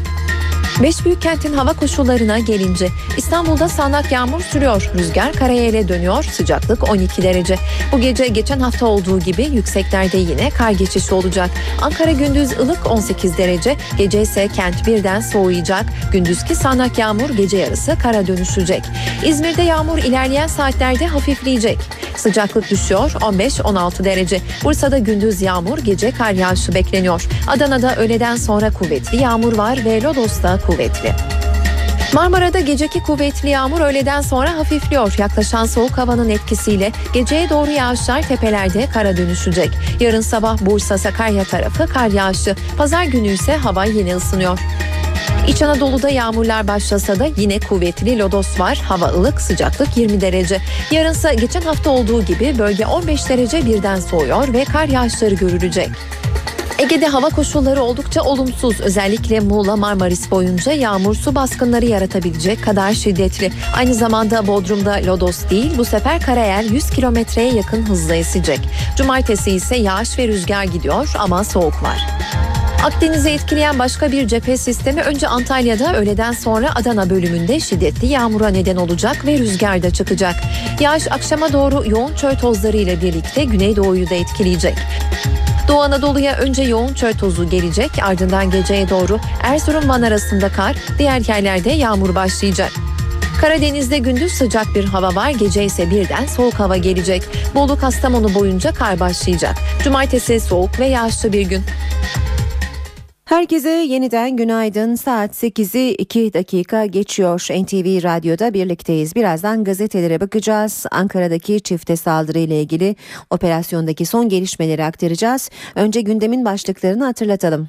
Beş büyük kentin hava koşullarına gelince İstanbul'da sağanak yağmur sürüyor. Rüzgar karaya ele dönüyor. Sıcaklık 12 derece. Bu gece geçen hafta olduğu gibi yükseklerde yine kar geçişi olacak. Ankara gündüz ılık 18 derece. Gece ise kent birden soğuyacak. Gündüzki sağanak yağmur gece yarısı kara dönüşecek. İzmir'de yağmur ilerleyen saatlerde hafifleyecek. Sıcaklık düşüyor 15-16 derece. Bursa'da gündüz yağmur gece kar yağışı bekleniyor. Adana'da öğleden sonra kuvvetli yağmur var ve Lodos'ta kuvvetli. Marmara'da geceki kuvvetli yağmur öğleden sonra hafifliyor. Yaklaşan soğuk havanın etkisiyle geceye doğru yağışlar tepelerde kara dönüşecek. Yarın sabah Bursa Sakarya tarafı kar yağışı. Pazar günü ise hava yine ısınıyor. İç Anadolu'da yağmurlar başlasa da yine kuvvetli lodos var. Hava ılık, sıcaklık 20 derece. Yarınsa geçen hafta olduğu gibi bölge 15 derece birden soğuyor ve kar yağışları görülecek. Ege'de hava koşulları oldukça olumsuz. Özellikle Muğla Marmaris boyunca yağmur su baskınları yaratabilecek kadar şiddetli. Aynı zamanda Bodrum'da lodos değil bu sefer karayel 100 kilometreye yakın hızla esecek. Cumartesi ise yağış ve rüzgar gidiyor ama soğuk var. Akdeniz'i etkileyen başka bir cephe sistemi önce Antalya'da öğleden sonra Adana bölümünde şiddetli yağmura neden olacak ve rüzgar da çıkacak. Yağış akşama doğru yoğun çöl tozları ile birlikte Güneydoğu'yu da etkileyecek. Doğu Anadolu'ya önce yoğun çöl tozu gelecek ardından geceye doğru Erzurum Van arasında kar, diğer yerlerde yağmur başlayacak. Karadeniz'de gündüz sıcak bir hava var, gece ise birden soğuk hava gelecek. Bolu Kastamonu boyunca kar başlayacak. Cumartesi soğuk ve yağışlı bir gün. Herkese yeniden günaydın. Saat 8'i 2 dakika geçiyor. NTV Radyo'da birlikteyiz. Birazdan gazetelere bakacağız. Ankara'daki çifte saldırı ile ilgili operasyondaki son gelişmeleri aktaracağız. Önce gündemin başlıklarını hatırlatalım.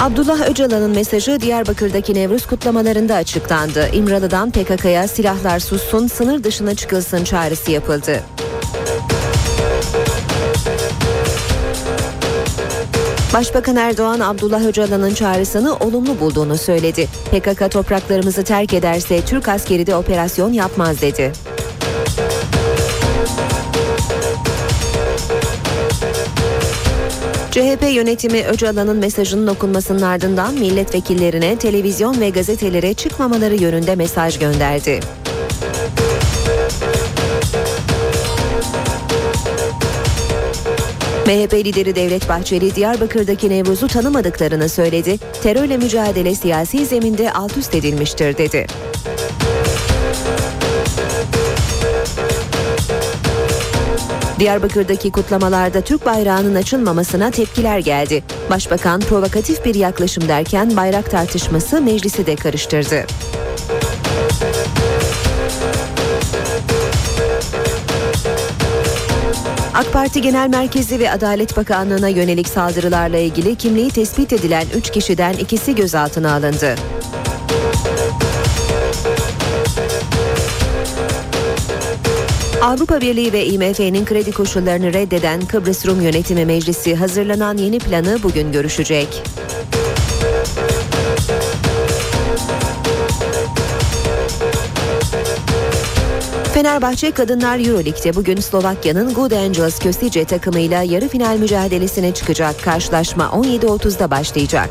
Abdullah Öcalan'ın mesajı Diyarbakır'daki Nevruz kutlamalarında açıklandı. İmralı'dan PKK'ya silahlar sussun, sınır dışına çıkılsın çağrısı yapıldı. Başbakan Erdoğan Abdullah Öcalan'ın çağrısını olumlu bulduğunu söyledi. PKK topraklarımızı terk ederse Türk askeri de operasyon yapmaz dedi. CHP yönetimi Öcalan'ın mesajının okunmasının ardından milletvekillerine televizyon ve gazetelere çıkmamaları yönünde mesaj gönderdi. MHP lideri Devlet Bahçeli Diyarbakır'daki Nevruz'u tanımadıklarını söyledi. Terörle mücadele siyasi zeminde alt üst edilmiştir dedi. Diyarbakır'daki kutlamalarda Türk bayrağının açılmamasına tepkiler geldi. Başbakan provokatif bir yaklaşım derken bayrak tartışması meclisi de karıştırdı. AK Parti Genel Merkezi ve Adalet Bakanlığı'na yönelik saldırılarla ilgili kimliği tespit edilen 3 kişiden ikisi gözaltına alındı. Avrupa Birliği ve IMF'nin kredi koşullarını reddeden Kıbrıs Rum Yönetimi Meclisi hazırlanan yeni planı bugün görüşecek. Fenerbahçe Kadınlar Euroleague'de bugün Slovakya'nın Good Angels Köstice takımıyla yarı final mücadelesine çıkacak. Karşılaşma 17.30'da başlayacak.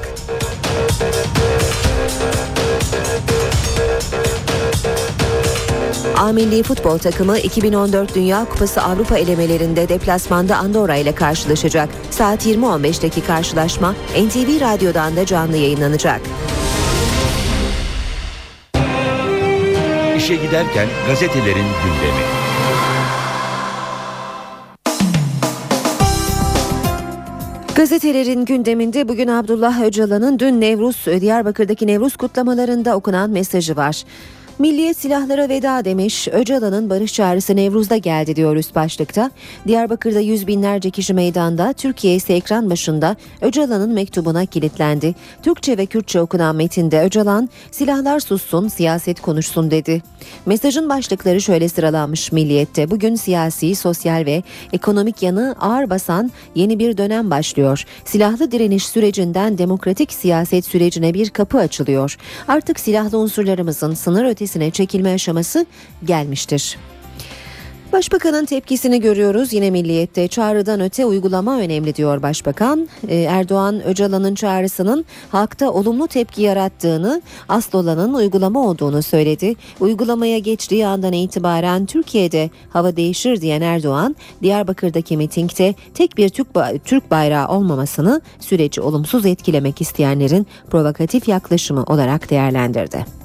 A Milli Futbol takımı 2014 Dünya Kupası Avrupa elemelerinde deplasmanda Andorra ile karşılaşacak. Saat 20.15'teki karşılaşma NTV Radyo'dan da canlı yayınlanacak. İşe giderken gazetelerin gündemi. Gazetelerin gündeminde bugün Abdullah Öcalan'ın dün Nevruz, Diyarbakır'daki Nevruz kutlamalarında okunan mesajı var. Milliyet silahlara veda demiş. Öcalan'ın barış çağrısı Nevruz'da geldi diyor üst başlıkta. Diyarbakır'da yüz binlerce kişi meydanda, Türkiye ise ekran başında Öcalan'ın mektubuna kilitlendi. Türkçe ve Kürtçe okunan metinde Öcalan, silahlar sussun, siyaset konuşsun dedi. Mesajın başlıkları şöyle sıralanmış Milliyet'te. Bugün siyasi, sosyal ve ekonomik yanı ağır basan yeni bir dönem başlıyor. Silahlı direniş sürecinden demokratik siyaset sürecine bir kapı açılıyor. Artık silahlı unsurlarımızın sınır ötesi ötesine çekilme aşaması gelmiştir. Başbakanın tepkisini görüyoruz yine milliyette çağrıdan öte uygulama önemli diyor başbakan. Ee, Erdoğan Öcalan'ın çağrısının halkta olumlu tepki yarattığını asıl olanın uygulama olduğunu söyledi. Uygulamaya geçtiği andan itibaren Türkiye'de hava değişir diyen Erdoğan Diyarbakır'daki mitingde tek bir Türk bayrağı olmamasını süreci olumsuz etkilemek isteyenlerin provokatif yaklaşımı olarak değerlendirdi.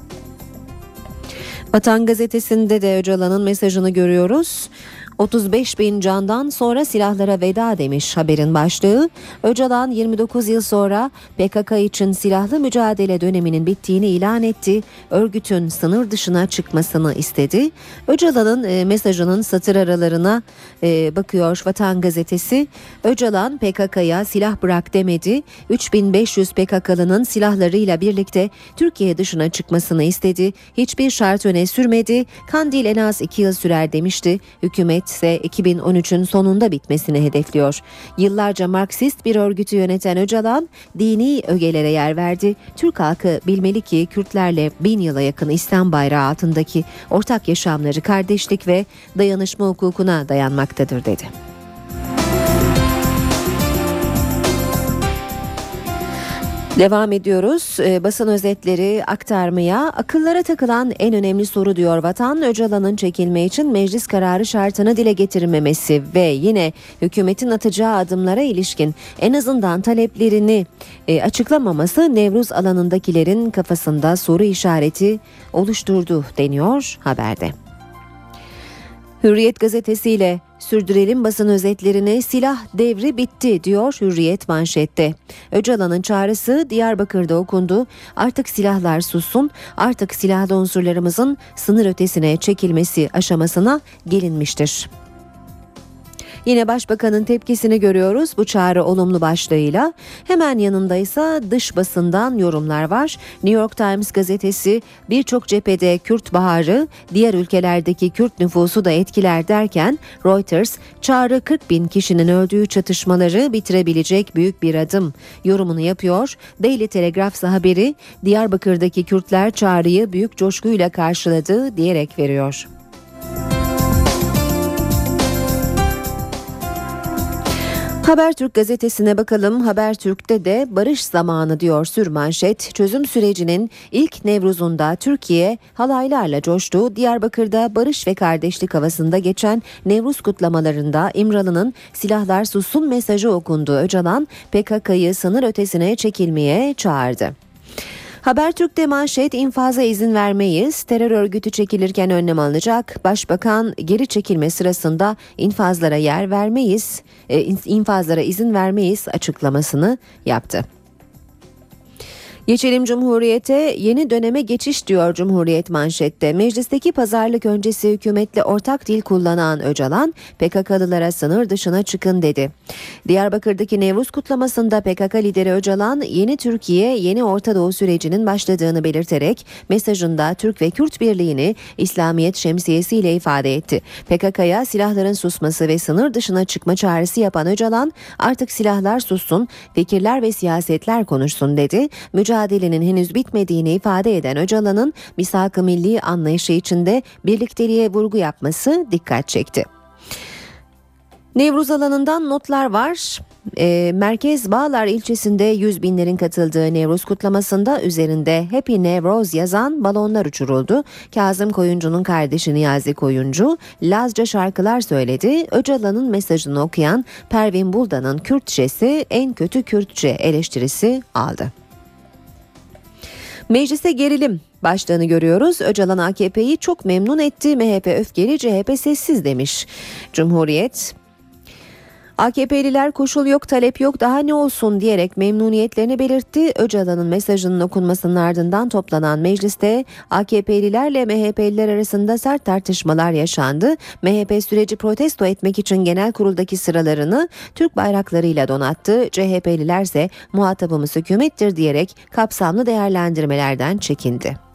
Vatan gazetesinde de Öcalan'ın mesajını görüyoruz. 35 bin candan sonra silahlara veda demiş haberin başlığı. Öcalan 29 yıl sonra PKK için silahlı mücadele döneminin bittiğini ilan etti. Örgütün sınır dışına çıkmasını istedi. Öcalan'ın e, mesajının satır aralarına e, bakıyor Vatan gazetesi. Öcalan PKK'ya silah bırak demedi. 3500 PKK'lının silahlarıyla birlikte Türkiye dışına çıkmasını istedi. Hiçbir şart öne sürmedi. Kandil en az 2 yıl sürer demişti. Hükümet ise 2013'ün sonunda bitmesini hedefliyor. Yıllarca Marksist bir örgütü yöneten Öcalan dini ögelere yer verdi. Türk halkı bilmeli ki Kürtlerle bin yıla yakın İslam bayrağı altındaki ortak yaşamları kardeşlik ve dayanışma hukukuna dayanmaktadır dedi. Devam ediyoruz. Ee, basın özetleri aktarmaya. Akıllara takılan en önemli soru diyor Vatan. Öcalan'ın çekilme için meclis kararı şartını dile getirmemesi ve yine hükümetin atacağı adımlara ilişkin en azından taleplerini e, açıklamaması Nevruz alanındakilerin kafasında soru işareti oluşturdu deniyor haberde. Hürriyet gazetesiyle sürdürelim basın özetlerini silah devri bitti diyor Hürriyet manşette. Öcalan'ın çağrısı Diyarbakır'da okundu. Artık silahlar sussun, artık silahlı unsurlarımızın sınır ötesine çekilmesi aşamasına gelinmiştir. Yine başbakanın tepkisini görüyoruz bu çağrı olumlu başlığıyla. Hemen yanında ise dış basından yorumlar var. New York Times gazetesi birçok cephede Kürt baharı diğer ülkelerdeki Kürt nüfusu da etkiler derken Reuters çağrı 40 bin kişinin öldüğü çatışmaları bitirebilecek büyük bir adım yorumunu yapıyor. Daily Telegraph haberi Diyarbakır'daki Kürtler çağrıyı büyük coşkuyla karşıladı diyerek veriyor. Habertürk gazetesine bakalım. Habertürk'te de barış zamanı diyor sürmanşet. Çözüm sürecinin ilk Nevruz'unda Türkiye halaylarla coştu. Diyarbakır'da barış ve kardeşlik havasında geçen Nevruz kutlamalarında İmralı'nın silahlar sussun mesajı okundu. Öcalan PKK'yı sınır ötesine çekilmeye çağırdı. Habertürk'te manşet infaza izin vermeyiz. Terör örgütü çekilirken önlem alınacak. Başbakan geri çekilme sırasında infazlara yer vermeyiz, e, infazlara izin vermeyiz açıklamasını yaptı. Geçelim Cumhuriyet'e yeni döneme geçiş diyor Cumhuriyet manşette. Meclisteki pazarlık öncesi hükümetle ortak dil kullanan Öcalan PKK'lılara sınır dışına çıkın dedi. Diyarbakır'daki Nevruz kutlamasında PKK lideri Öcalan yeni Türkiye yeni Orta Doğu sürecinin başladığını belirterek mesajında Türk ve Kürt birliğini İslamiyet şemsiyesiyle ifade etti. PKK'ya silahların susması ve sınır dışına çıkma çağrısı yapan Öcalan artık silahlar sussun, fikirler ve siyasetler konuşsun dedi. Mücadele mücadelenin henüz bitmediğini ifade eden Öcalan'ın misak-ı milli anlayışı içinde birlikteliğe vurgu yapması dikkat çekti. Nevruz alanından notlar var. E, Merkez Bağlar ilçesinde 100 binlerin katıldığı Nevruz kutlamasında üzerinde Happy Nevroz yazan balonlar uçuruldu. Kazım Koyuncu'nun kardeşi Niyazi Koyuncu Lazca şarkılar söyledi. Öcalan'ın mesajını okuyan Pervin Buldan'ın Kürtçesi en kötü Kürtçe eleştirisi aldı. Meclise gerilim başlığını görüyoruz. Öcalan AKP'yi çok memnun etti. MHP öfkeli, CHP sessiz demiş. Cumhuriyet AKP'liler koşul yok talep yok daha ne olsun diyerek memnuniyetlerini belirtti. Öcalan'ın mesajının okunmasının ardından toplanan mecliste AKP'lilerle MHP'liler arasında sert tartışmalar yaşandı. MHP süreci protesto etmek için genel kuruldaki sıralarını Türk bayraklarıyla donattı. CHP'liler ise muhatabımız hükümettir diyerek kapsamlı değerlendirmelerden çekindi.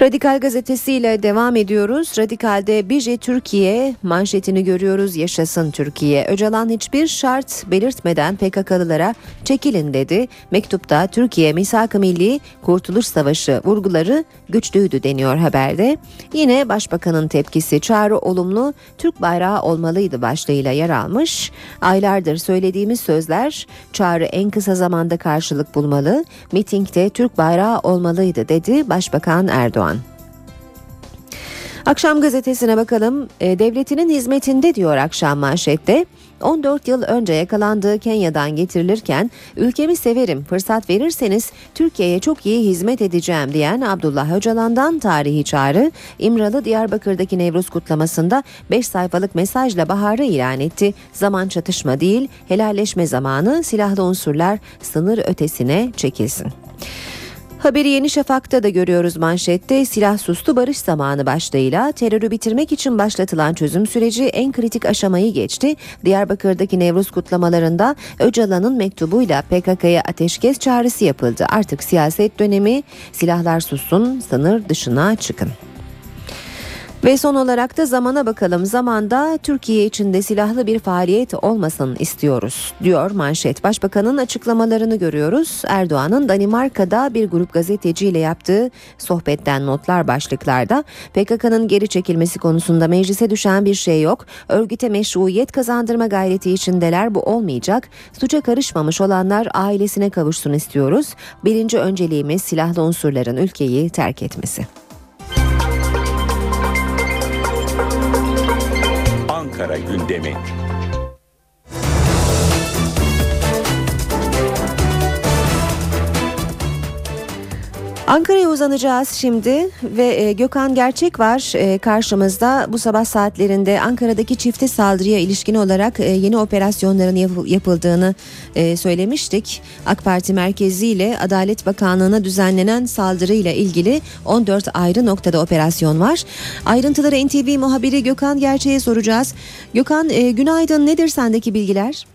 Radikal gazetesiyle devam ediyoruz. Radikal'de Bije Türkiye manşetini görüyoruz. Yaşasın Türkiye. Öcalan hiçbir şart belirtmeden PKK'lılara çekilin dedi. Mektupta Türkiye Misak-ı Milli Kurtuluş Savaşı vurguları güçlüydü deniyor haberde. Yine Başbakanın tepkisi çağrı olumlu Türk bayrağı olmalıydı başlığıyla yer almış. Aylardır söylediğimiz sözler çağrı en kısa zamanda karşılık bulmalı. Mitingde Türk bayrağı olmalıydı dedi Başbakan Erdoğan. Akşam gazetesine bakalım. E, devletinin hizmetinde diyor akşam manşette. 14 yıl önce yakalandığı Kenya'dan getirilirken ülkemi severim fırsat verirseniz Türkiye'ye çok iyi hizmet edeceğim diyen Abdullah Öcalan'dan tarihi çağrı İmralı Diyarbakır'daki Nevruz kutlamasında 5 sayfalık mesajla baharı ilan etti. Zaman çatışma değil helalleşme zamanı silahlı unsurlar sınır ötesine çekilsin. Haberi Yeni Şafak'ta da görüyoruz manşette silah sustu barış zamanı başlığıyla terörü bitirmek için başlatılan çözüm süreci en kritik aşamayı geçti. Diyarbakır'daki Nevruz kutlamalarında Öcalan'ın mektubuyla PKK'ya ateşkes çağrısı yapıldı. Artık siyaset dönemi silahlar sussun sınır dışına çıkın. Ve son olarak da zamana bakalım. Zamanda Türkiye içinde silahlı bir faaliyet olmasın istiyoruz diyor manşet. Başbakanın açıklamalarını görüyoruz. Erdoğan'ın Danimarka'da bir grup gazeteciyle yaptığı sohbetten notlar başlıklarda. PKK'nın geri çekilmesi konusunda meclise düşen bir şey yok. Örgüte meşruiyet kazandırma gayreti içindeler bu olmayacak. Suça karışmamış olanlar ailesine kavuşsun istiyoruz. Birinci önceliğimiz silahlı unsurların ülkeyi terk etmesi. Ankara gündemi. Ankara'ya uzanacağız şimdi ve e, Gökhan Gerçek var e, karşımızda. Bu sabah saatlerinde Ankara'daki çifte saldırıya ilişkin olarak e, yeni operasyonların yap- yapıldığını söylemiştik. AK Parti merkezi ile Adalet Bakanlığı'na düzenlenen saldırıyla ilgili 14 ayrı noktada operasyon var. Ayrıntıları NTV muhabiri Gökhan Gerçek'e soracağız. Gökhan günaydın nedir sendeki bilgiler?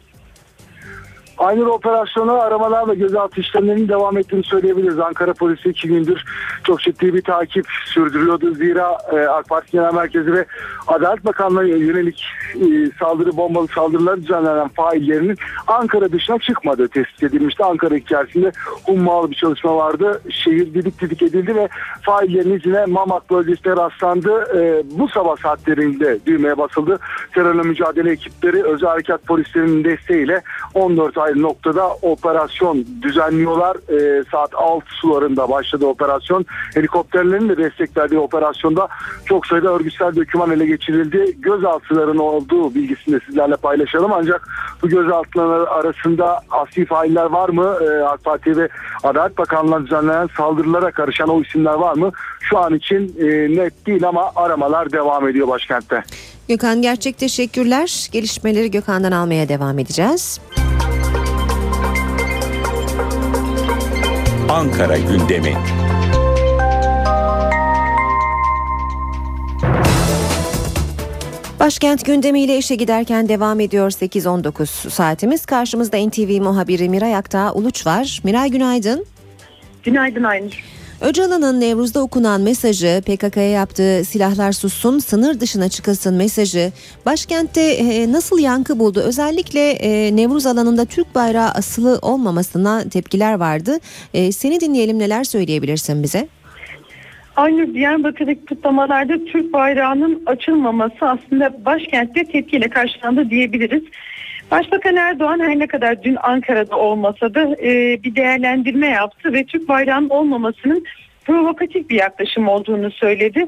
Aynı operasyonu aramalar ve gözaltı işlemlerinin devam ettiğini söyleyebiliriz. Ankara polisi iki gündür çok ciddi bir takip sürdürüyordu. Zira e, AK Parti Genel Merkezi ve Adalet Bakanlığı'na yönelik e, saldırı bombalı saldırılar düzenlenen faillerinin Ankara dışına çıkmadığı tespit edilmişti. Ankara içerisinde hummalı bir çalışma vardı. Şehir didik didik edildi ve faillerin izine Mamak bölgesinde rastlandı. E, bu sabah saatlerinde düğmeye basıldı. Terörle mücadele ekipleri özel harekat polislerinin desteğiyle 14 ayrı noktada operasyon düzenliyorlar. E, saat 6 sularında başladı operasyon. Helikopterlerin de destek verdiği operasyonda çok sayıda örgütsel doküman ele geçirildi. Gözaltıların olduğu bilgisini de sizlerle paylaşalım. Ancak bu gözaltılar arasında asli failler var mı? E, AK Parti ve Adalet Bakanlığı'na düzenlenen saldırılara karışan o isimler var mı? Şu an için e, net değil ama aramalar devam ediyor başkentte. Gökhan Gerçek teşekkürler. Gelişmeleri Gökhan'dan almaya devam edeceğiz. Ankara gündemi. Başkent gündemiyle işe giderken devam ediyor 8-19 saatimiz. Karşımızda NTV muhabiri Miray Aktağ Uluç var. Miray günaydın. Günaydın Aynur. Öcalan'ın Nevruz'da okunan mesajı PKK'ya yaptığı silahlar sussun sınır dışına çıkılsın mesajı başkentte e, nasıl yankı buldu? Özellikle e, Nevruz alanında Türk bayrağı asılı olmamasına tepkiler vardı. E, seni dinleyelim neler söyleyebilirsin bize? Aynur Diyarbakır'daki kutlamalarda Türk bayrağının açılmaması aslında başkentte tepkiyle karşılandı diyebiliriz. Başbakan Erdoğan her ne kadar dün Ankara'da olmasa da e, bir değerlendirme yaptı ve Türk bayrağının olmamasının provokatif bir yaklaşım olduğunu söyledi.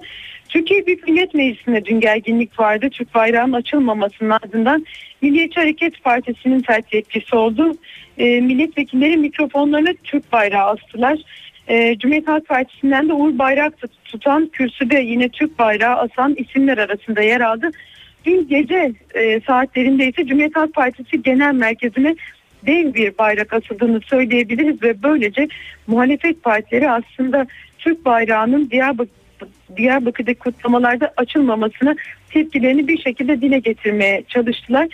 Türkiye Büyük Millet Meclisi'nde dün gerginlik vardı. Türk bayrağının açılmamasının ardından Milliyetçi Hareket Partisi'nin sert tepkisi oldu. E, milletvekilleri mikrofonlarına Türk bayrağı astılar. E, Cumhuriyet Halk Partisi'nden de Uğur Bayrak tutan kürsüde yine Türk bayrağı asan isimler arasında yer aldı. Dün gece e, saatlerinde ise Cumhuriyet Halk Partisi Genel Merkezi'ne dev bir bayrak asıldığını söyleyebiliriz ve böylece muhalefet partileri aslında Türk bayrağının Diyarbakır Diyarbakır'daki kutlamalarda açılmamasına tepkilerini bir şekilde dile getirmeye çalıştılar.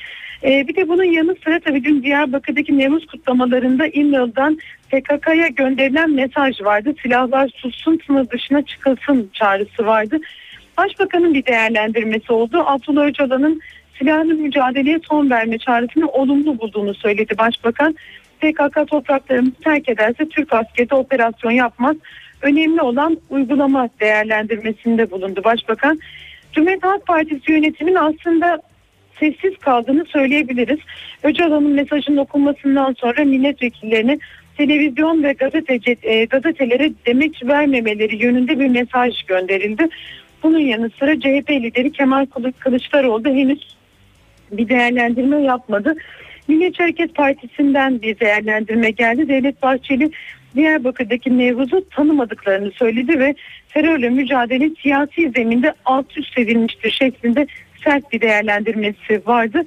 Ee, bir de bunun yanı sıra tabii dün Diyarbakır'daki Nevruz kutlamalarında İmralı'dan PKK'ya gönderilen mesaj vardı. Silahlar sussun sınır dışına çıkılsın çağrısı vardı. Başbakanın bir değerlendirmesi oldu. Abdullah Öcalan'ın silahlı mücadeleye son verme çağrısını olumlu bulduğunu söyledi Başbakan. PKK topraklarımızı terk ederse Türk askeri operasyon yapmaz. Önemli olan uygulama değerlendirmesinde bulundu Başbakan. Cumhuriyet Halk Partisi yönetimin aslında sessiz kaldığını söyleyebiliriz. Öcalan'ın mesajının okunmasından sonra milletvekillerine televizyon ve gazeteci, e, gazetelere demeç vermemeleri yönünde bir mesaj gönderildi. Bunun yanı sıra CHP lideri Kemal Kılıçdaroğlu da henüz bir değerlendirme yapmadı. Milliyetçi Hareket Partisi'nden bir değerlendirme geldi. Devlet Bahçeli Diyarbakır'daki Nevruz'u tanımadıklarını söyledi ve terörle mücadele siyasi zeminde alt üst edilmiştir şeklinde sert bir değerlendirmesi vardı.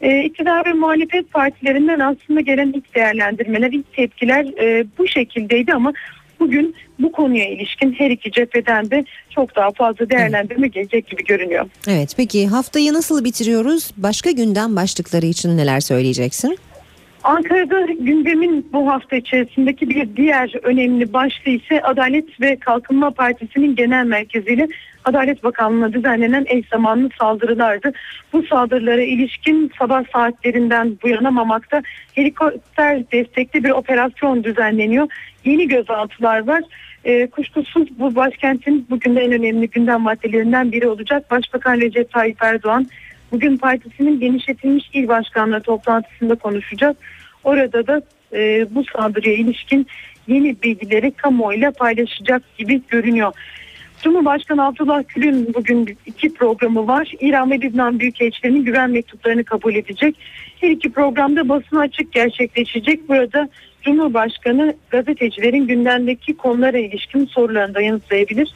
E, iktidar ve muhalefet partilerinden aslında gelen ilk değerlendirmeler, ilk tepkiler e, bu şekildeydi ama Bugün bu konuya ilişkin her iki cepheden de çok daha fazla değerlendirme gelecek gibi görünüyor. Evet peki haftayı nasıl bitiriyoruz? Başka gündem başlıkları için neler söyleyeceksin? Ankara'da gündemin bu hafta içerisindeki bir diğer önemli başlığı ise Adalet ve Kalkınma Partisi'nin genel merkeziyle Adalet Bakanlığı'na düzenlenen eş zamanlı saldırılardı. Bu saldırılara ilişkin sabah saatlerinden bu yana Mamak'ta helikopter destekli bir operasyon düzenleniyor. Yeni gözaltılar var. E, kuşkusuz bu başkentin bugün de en önemli gündem maddelerinden biri olacak. Başbakan Recep Tayyip Erdoğan bugün partisinin genişletilmiş il başkanlığı toplantısında konuşacak. Orada da e, bu saldırıya ilişkin yeni bilgileri kamuoyuyla paylaşacak gibi görünüyor. Cumhurbaşkanı Abdullah Gül'ün bugün iki programı var. İran ve Lübnan Büyükelçilerinin güven mektuplarını kabul edecek. Her iki programda basın açık gerçekleşecek. Burada Cumhurbaşkanı gazetecilerin gündemdeki konulara ilişkin sorularını da yanıtlayabilir.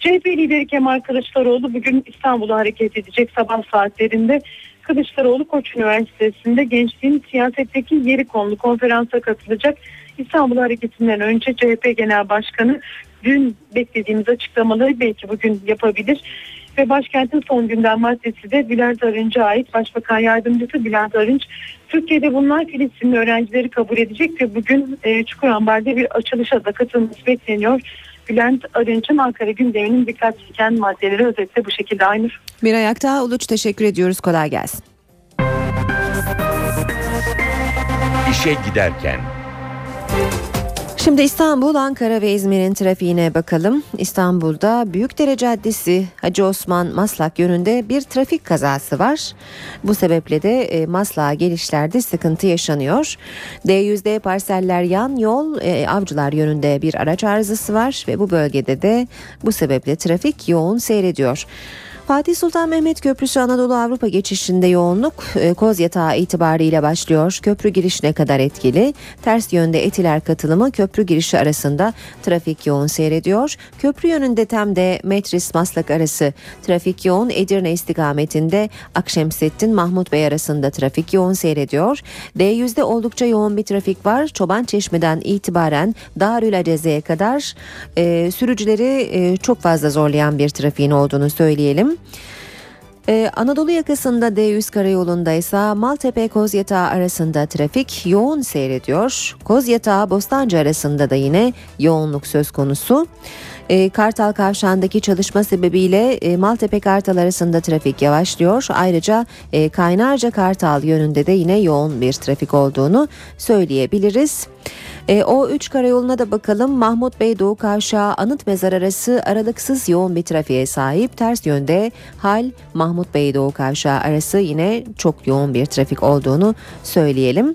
CHP lideri Kemal Kılıçdaroğlu bugün İstanbul'a hareket edecek sabah saatlerinde. Kılıçdaroğlu Koç Üniversitesi'nde gençliğin siyasetteki yeri konulu konferansa katılacak. İstanbul hareketinden önce CHP Genel Başkanı dün beklediğimiz açıklamaları belki bugün yapabilir. Ve başkentin son gündem maddesi de Bülent Arınç'a ait Başbakan Yardımcısı Bülent Arınç. Türkiye'de bunlar Filistinli öğrencileri kabul edecek ve bugün e, Çukurambar'da bir açılışa da katılması bekleniyor. Bülent Arınç'ın Ankara gündeminin dikkat çeken maddeleri özetle bu şekilde Aynur. Bir ayakta Uluç teşekkür ediyoruz. Kolay gelsin. İşe giderken. Şimdi İstanbul, Ankara ve İzmir'in trafiğine bakalım. İstanbul'da Büyükdere Caddesi Hacı Osman Maslak yönünde bir trafik kazası var. Bu sebeple de e, Maslak'a gelişlerde sıkıntı yaşanıyor. D100'de parseller yan yol e, Avcılar yönünde bir araç arızası var ve bu bölgede de bu sebeple trafik yoğun seyrediyor. Fatih Sultan Mehmet Köprüsü Anadolu Avrupa geçişinde yoğunluk e, Koz Yatağı itibariyle başlıyor. Köprü girişine kadar etkili. Ters yönde Etiler katılımı köprü girişi arasında trafik yoğun seyrediyor. Köprü yönünde Tem'de Metris Maslak arası trafik yoğun. Edirne istikametinde Akşemsettin Mahmut Bey arasında trafik yoğun seyrediyor. D100'de oldukça yoğun bir trafik var. Çoban Çeşme'den itibaren Darül Aceze'ye kadar e, sürücüleri e, çok fazla zorlayan bir trafiğin olduğunu söyleyelim. Ee, Anadolu yakasında D100 karayolunda ise Maltepe Kozyatağı arasında trafik yoğun seyrediyor. Kozyatağı Bostancı arasında da yine yoğunluk söz konusu. Ee, Kartal Kavşağı'ndaki çalışma sebebiyle e, Maltepe Kartal arasında trafik yavaşlıyor. Ayrıca e, Kaynarca Kartal yönünde de yine yoğun bir trafik olduğunu söyleyebiliriz. E, o 3 karayoluna da bakalım. Mahmut Bey Doğu Kavşağı Anıt Mezar arası aralıksız yoğun bir trafiğe sahip. Ters yönde Hal Mahmut Bey Doğu Kavşağı arası yine çok yoğun bir trafik olduğunu söyleyelim.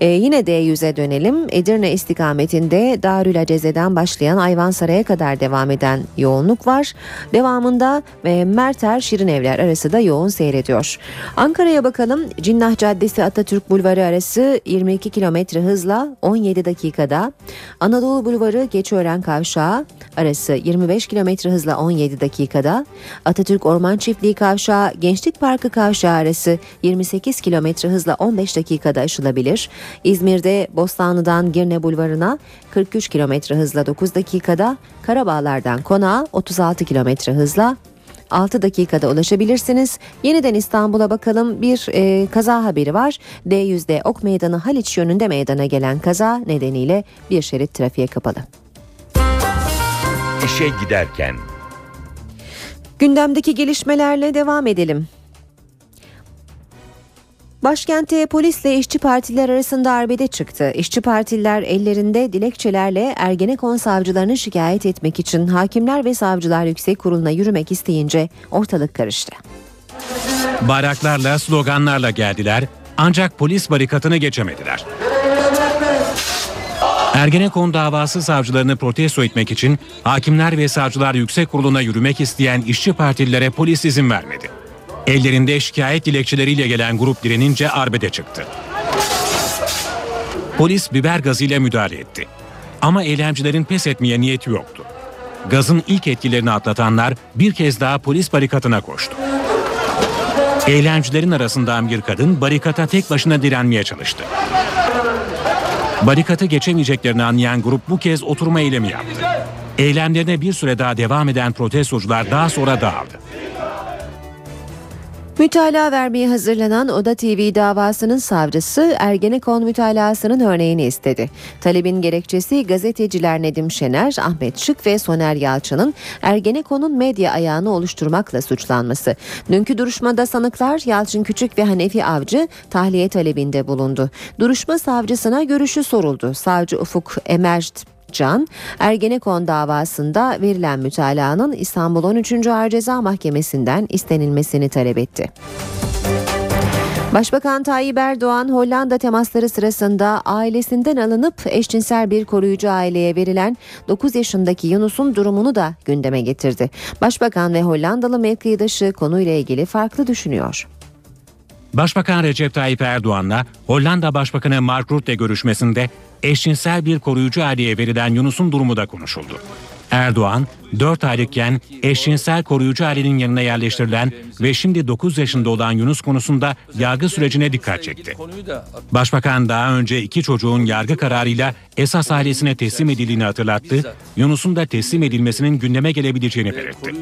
Ee, yine D100'e dönelim. Edirne istikametinde Darül Aceze'den başlayan Ayvansaray'a kadar devam eden yoğunluk var. Devamında e, Merter Şirin Evler arası da yoğun seyrediyor. Ankara'ya bakalım. Cinnah Caddesi Atatürk Bulvarı arası 22 kilometre hızla 17 dakikada. Anadolu Bulvarı Geçiören Kavşağı arası 25 kilometre hızla 17 dakikada. Atatürk Orman Çiftliği Kavşağı Gençlik Parkı Kavşağı arası 28 kilometre hızla 15 dakikada aşılabilir. İzmir'de Bostanlı'dan Girne Bulvarı'na 43 kilometre hızla 9 dakikada, Karabağlar'dan Konağa 36 kilometre hızla 6 dakikada ulaşabilirsiniz. Yeniden İstanbul'a bakalım bir e, kaza haberi var. D100'de Ok Meydanı Haliç yönünde meydana gelen kaza nedeniyle bir şerit trafiğe kapalı. İşe giderken. Gündemdeki gelişmelerle devam edelim. Başkentte polisle işçi partiler arasında arbede çıktı. İşçi partiler ellerinde dilekçelerle Ergenekon savcılarını şikayet etmek için Hakimler ve Savcılar Yüksek Kurulu'na yürümek isteyince ortalık karıştı. Bayraklarla, sloganlarla geldiler ancak polis barikatını geçemediler. Ergenekon davası savcılarını protesto etmek için Hakimler ve Savcılar Yüksek Kurulu'na yürümek isteyen işçi partililere polis izin vermedi. Ellerinde şikayet dilekçeleriyle gelen grup direnince arbede çıktı. Polis biber gazıyla müdahale etti. Ama eylemcilerin pes etmeye niyeti yoktu. Gazın ilk etkilerini atlatanlar bir kez daha polis barikatına koştu. Eylemcilerin arasından bir kadın barikata tek başına direnmeye çalıştı. Barikatı geçemeyeceklerini anlayan grup bu kez oturma eylemi yaptı. Eylemlerine bir süre daha devam eden protestocular daha sonra dağıldı. Mütalaa vermeye hazırlanan Oda TV davasının savcısı Ergenekon mütalasının örneğini istedi. Talebin gerekçesi gazeteciler Nedim Şener, Ahmet Şık ve Soner Yalçın'ın Ergenekon'un medya ayağını oluşturmakla suçlanması. Dünkü duruşmada sanıklar Yalçın Küçük ve Hanefi Avcı tahliye talebinde bulundu. Duruşma savcısına görüşü soruldu. Savcı Ufuk Emert Can, Ergenekon davasında verilen mütalaanın İstanbul 13. Ağır Ceza Mahkemesi'nden istenilmesini talep etti. Başbakan Tayyip Erdoğan Hollanda temasları sırasında ailesinden alınıp eşcinsel bir koruyucu aileye verilen 9 yaşındaki Yunus'un durumunu da gündeme getirdi. Başbakan ve Hollandalı mevkidaşı konuyla ilgili farklı düşünüyor. Başbakan Recep Tayyip Erdoğan'la Hollanda Başbakanı Mark Rutte görüşmesinde eşcinsel bir koruyucu aileye verilen Yunus'un durumu da konuşuldu. Erdoğan, 4 aylıkken eşcinsel koruyucu ailenin yanına yerleştirilen ve şimdi 9 yaşında olan Yunus konusunda yargı sürecine dikkat çekti. Başbakan daha önce iki çocuğun yargı kararıyla esas ailesine teslim edildiğini hatırlattı. Yunus'un da teslim edilmesinin gündeme gelebileceğini belirtti.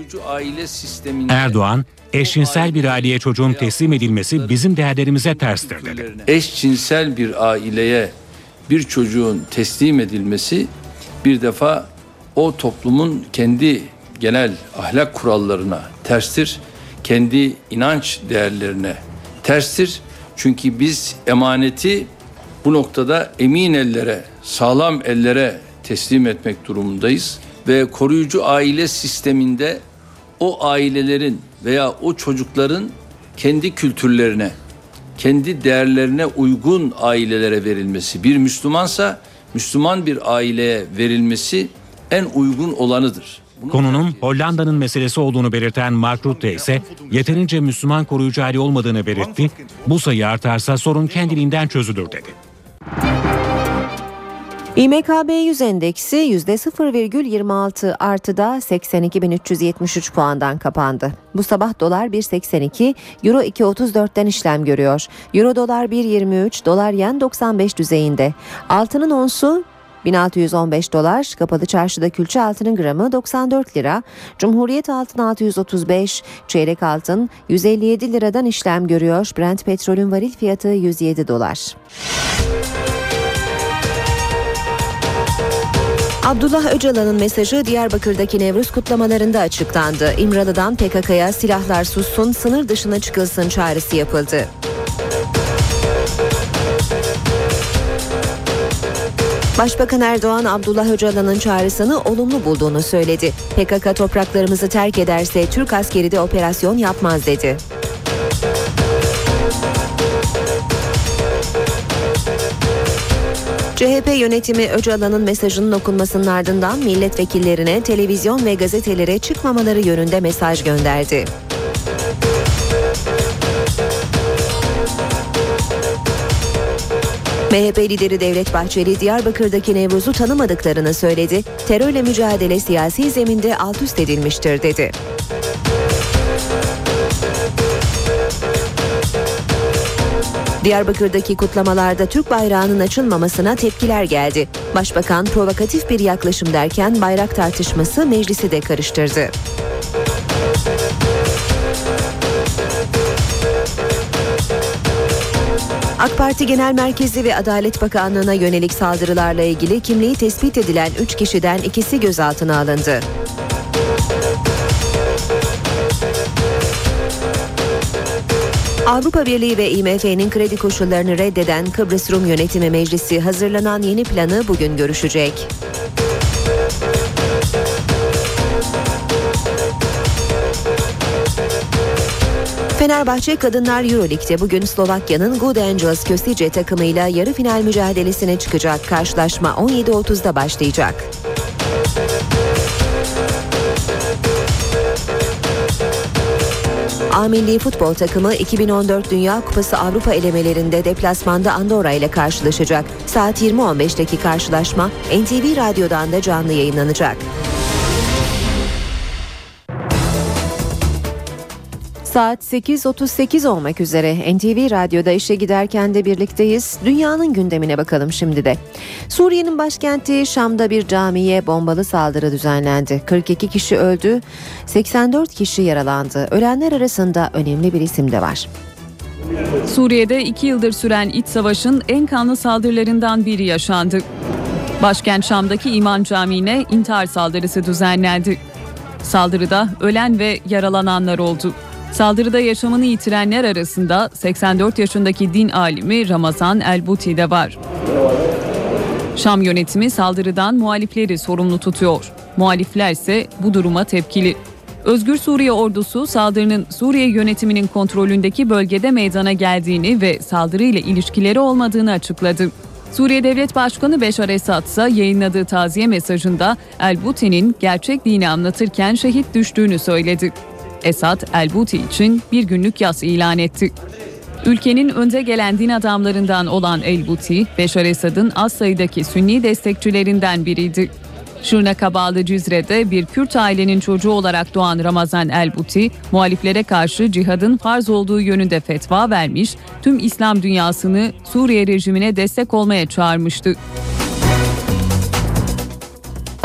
Erdoğan, eşcinsel bir aileye çocuğun teslim edilmesi bizim değerlerimize terstir dedi. Eşcinsel bir aileye bir çocuğun teslim edilmesi bir defa o toplumun kendi genel ahlak kurallarına terstir. Kendi inanç değerlerine terstir. Çünkü biz emaneti bu noktada emin ellere, sağlam ellere teslim etmek durumundayız ve koruyucu aile sisteminde o ailelerin veya o çocukların kendi kültürlerine, kendi değerlerine uygun ailelere verilmesi, bir Müslümansa Müslüman bir aileye verilmesi en uygun olanıdır. Konunun Hollanda'nın meselesi olduğunu belirten Mark Rutte ise yeterince Müslüman koruyucu aile olmadığını belirtti. Bu sayı artarsa sorun kendiliğinden çözülür dedi. İMKB 100 endeksi %0,26 artıda 82.373 puandan kapandı. Bu sabah dolar 1.82, euro 2.34'ten işlem görüyor. Euro dolar 1.23, dolar yen 95 düzeyinde. Altının onsu 1615 dolar, kapalı çarşıda külçe altının gramı 94 lira, Cumhuriyet altın 635, çeyrek altın 157 liradan işlem görüyor. Brent petrolün varil fiyatı 107 dolar. Abdullah Öcalan'ın mesajı Diyarbakır'daki Nevruz kutlamalarında açıklandı. İmralı'dan PKK'ya silahlar sussun, sınır dışına çıkılsın çağrısı yapıldı. Başbakan Erdoğan Abdullah Öcalan'ın çağrısını olumlu bulduğunu söyledi. PKK topraklarımızı terk ederse Türk askeri de operasyon yapmaz dedi. CHP yönetimi Öcalan'ın mesajının okunmasının ardından milletvekillerine, televizyon ve gazetelere çıkmamaları yönünde mesaj gönderdi. MHP lideri Devlet Bahçeli Diyarbakır'daki Nevruz'u tanımadıklarını söyledi. Terörle mücadele siyasi zeminde alt üst edilmiştir dedi. Diyarbakır'daki kutlamalarda Türk bayrağının açılmamasına tepkiler geldi. Başbakan provokatif bir yaklaşım derken bayrak tartışması meclisi de karıştırdı. AK Parti Genel Merkezi ve Adalet Bakanlığı'na yönelik saldırılarla ilgili kimliği tespit edilen 3 kişiden ikisi gözaltına alındı. Avrupa Birliği ve IMF'nin kredi koşullarını reddeden Kıbrıs Rum Yönetimi Meclisi hazırlanan yeni planı bugün görüşecek. Fenerbahçe Kadınlar Euroleague'de bugün Slovakya'nın Good Angels Köstice takımıyla yarı final mücadelesine çıkacak. Karşılaşma 17.30'da başlayacak. A Milli Futbol takımı 2014 Dünya Kupası Avrupa elemelerinde deplasmanda Andorra ile karşılaşacak. Saat 20.15'teki karşılaşma NTV Radyo'dan da canlı yayınlanacak. Saat 8.38 olmak üzere NTV Radyo'da işe giderken de birlikteyiz. Dünyanın gündemine bakalım şimdi de. Suriye'nin başkenti Şam'da bir camiye bombalı saldırı düzenlendi. 42 kişi öldü, 84 kişi yaralandı. Ölenler arasında önemli bir isim de var. Suriye'de iki yıldır süren iç savaşın en kanlı saldırılarından biri yaşandı. Başkent Şam'daki İmam Camii'ne intihar saldırısı düzenlendi. Saldırıda ölen ve yaralananlar oldu. Saldırıda yaşamını yitirenler arasında 84 yaşındaki din alimi Ramazan Elbuti de var. Şam yönetimi saldırıdan muhalifleri sorumlu tutuyor. Muhalifler ise bu duruma tepkili. Özgür Suriye ordusu saldırının Suriye yönetiminin kontrolündeki bölgede meydana geldiğini ve saldırıyla ilişkileri olmadığını açıkladı. Suriye Devlet Başkanı Beşar Esad ise yayınladığı taziye mesajında El-Buti'nin gerçek dini anlatırken şehit düştüğünü söyledi. Esad, El-Buti için bir günlük yas ilan etti. Ülkenin önde gelen din adamlarından olan El-Buti, Beşar Esad'ın az sayıdaki Sünni destekçilerinden biriydi. Şırnak'a bağlı Cizre'de bir Kürt ailenin çocuğu olarak doğan Ramazan El-Buti, muhaliflere karşı cihadın farz olduğu yönünde fetva vermiş, tüm İslam dünyasını Suriye rejimine destek olmaya çağırmıştı.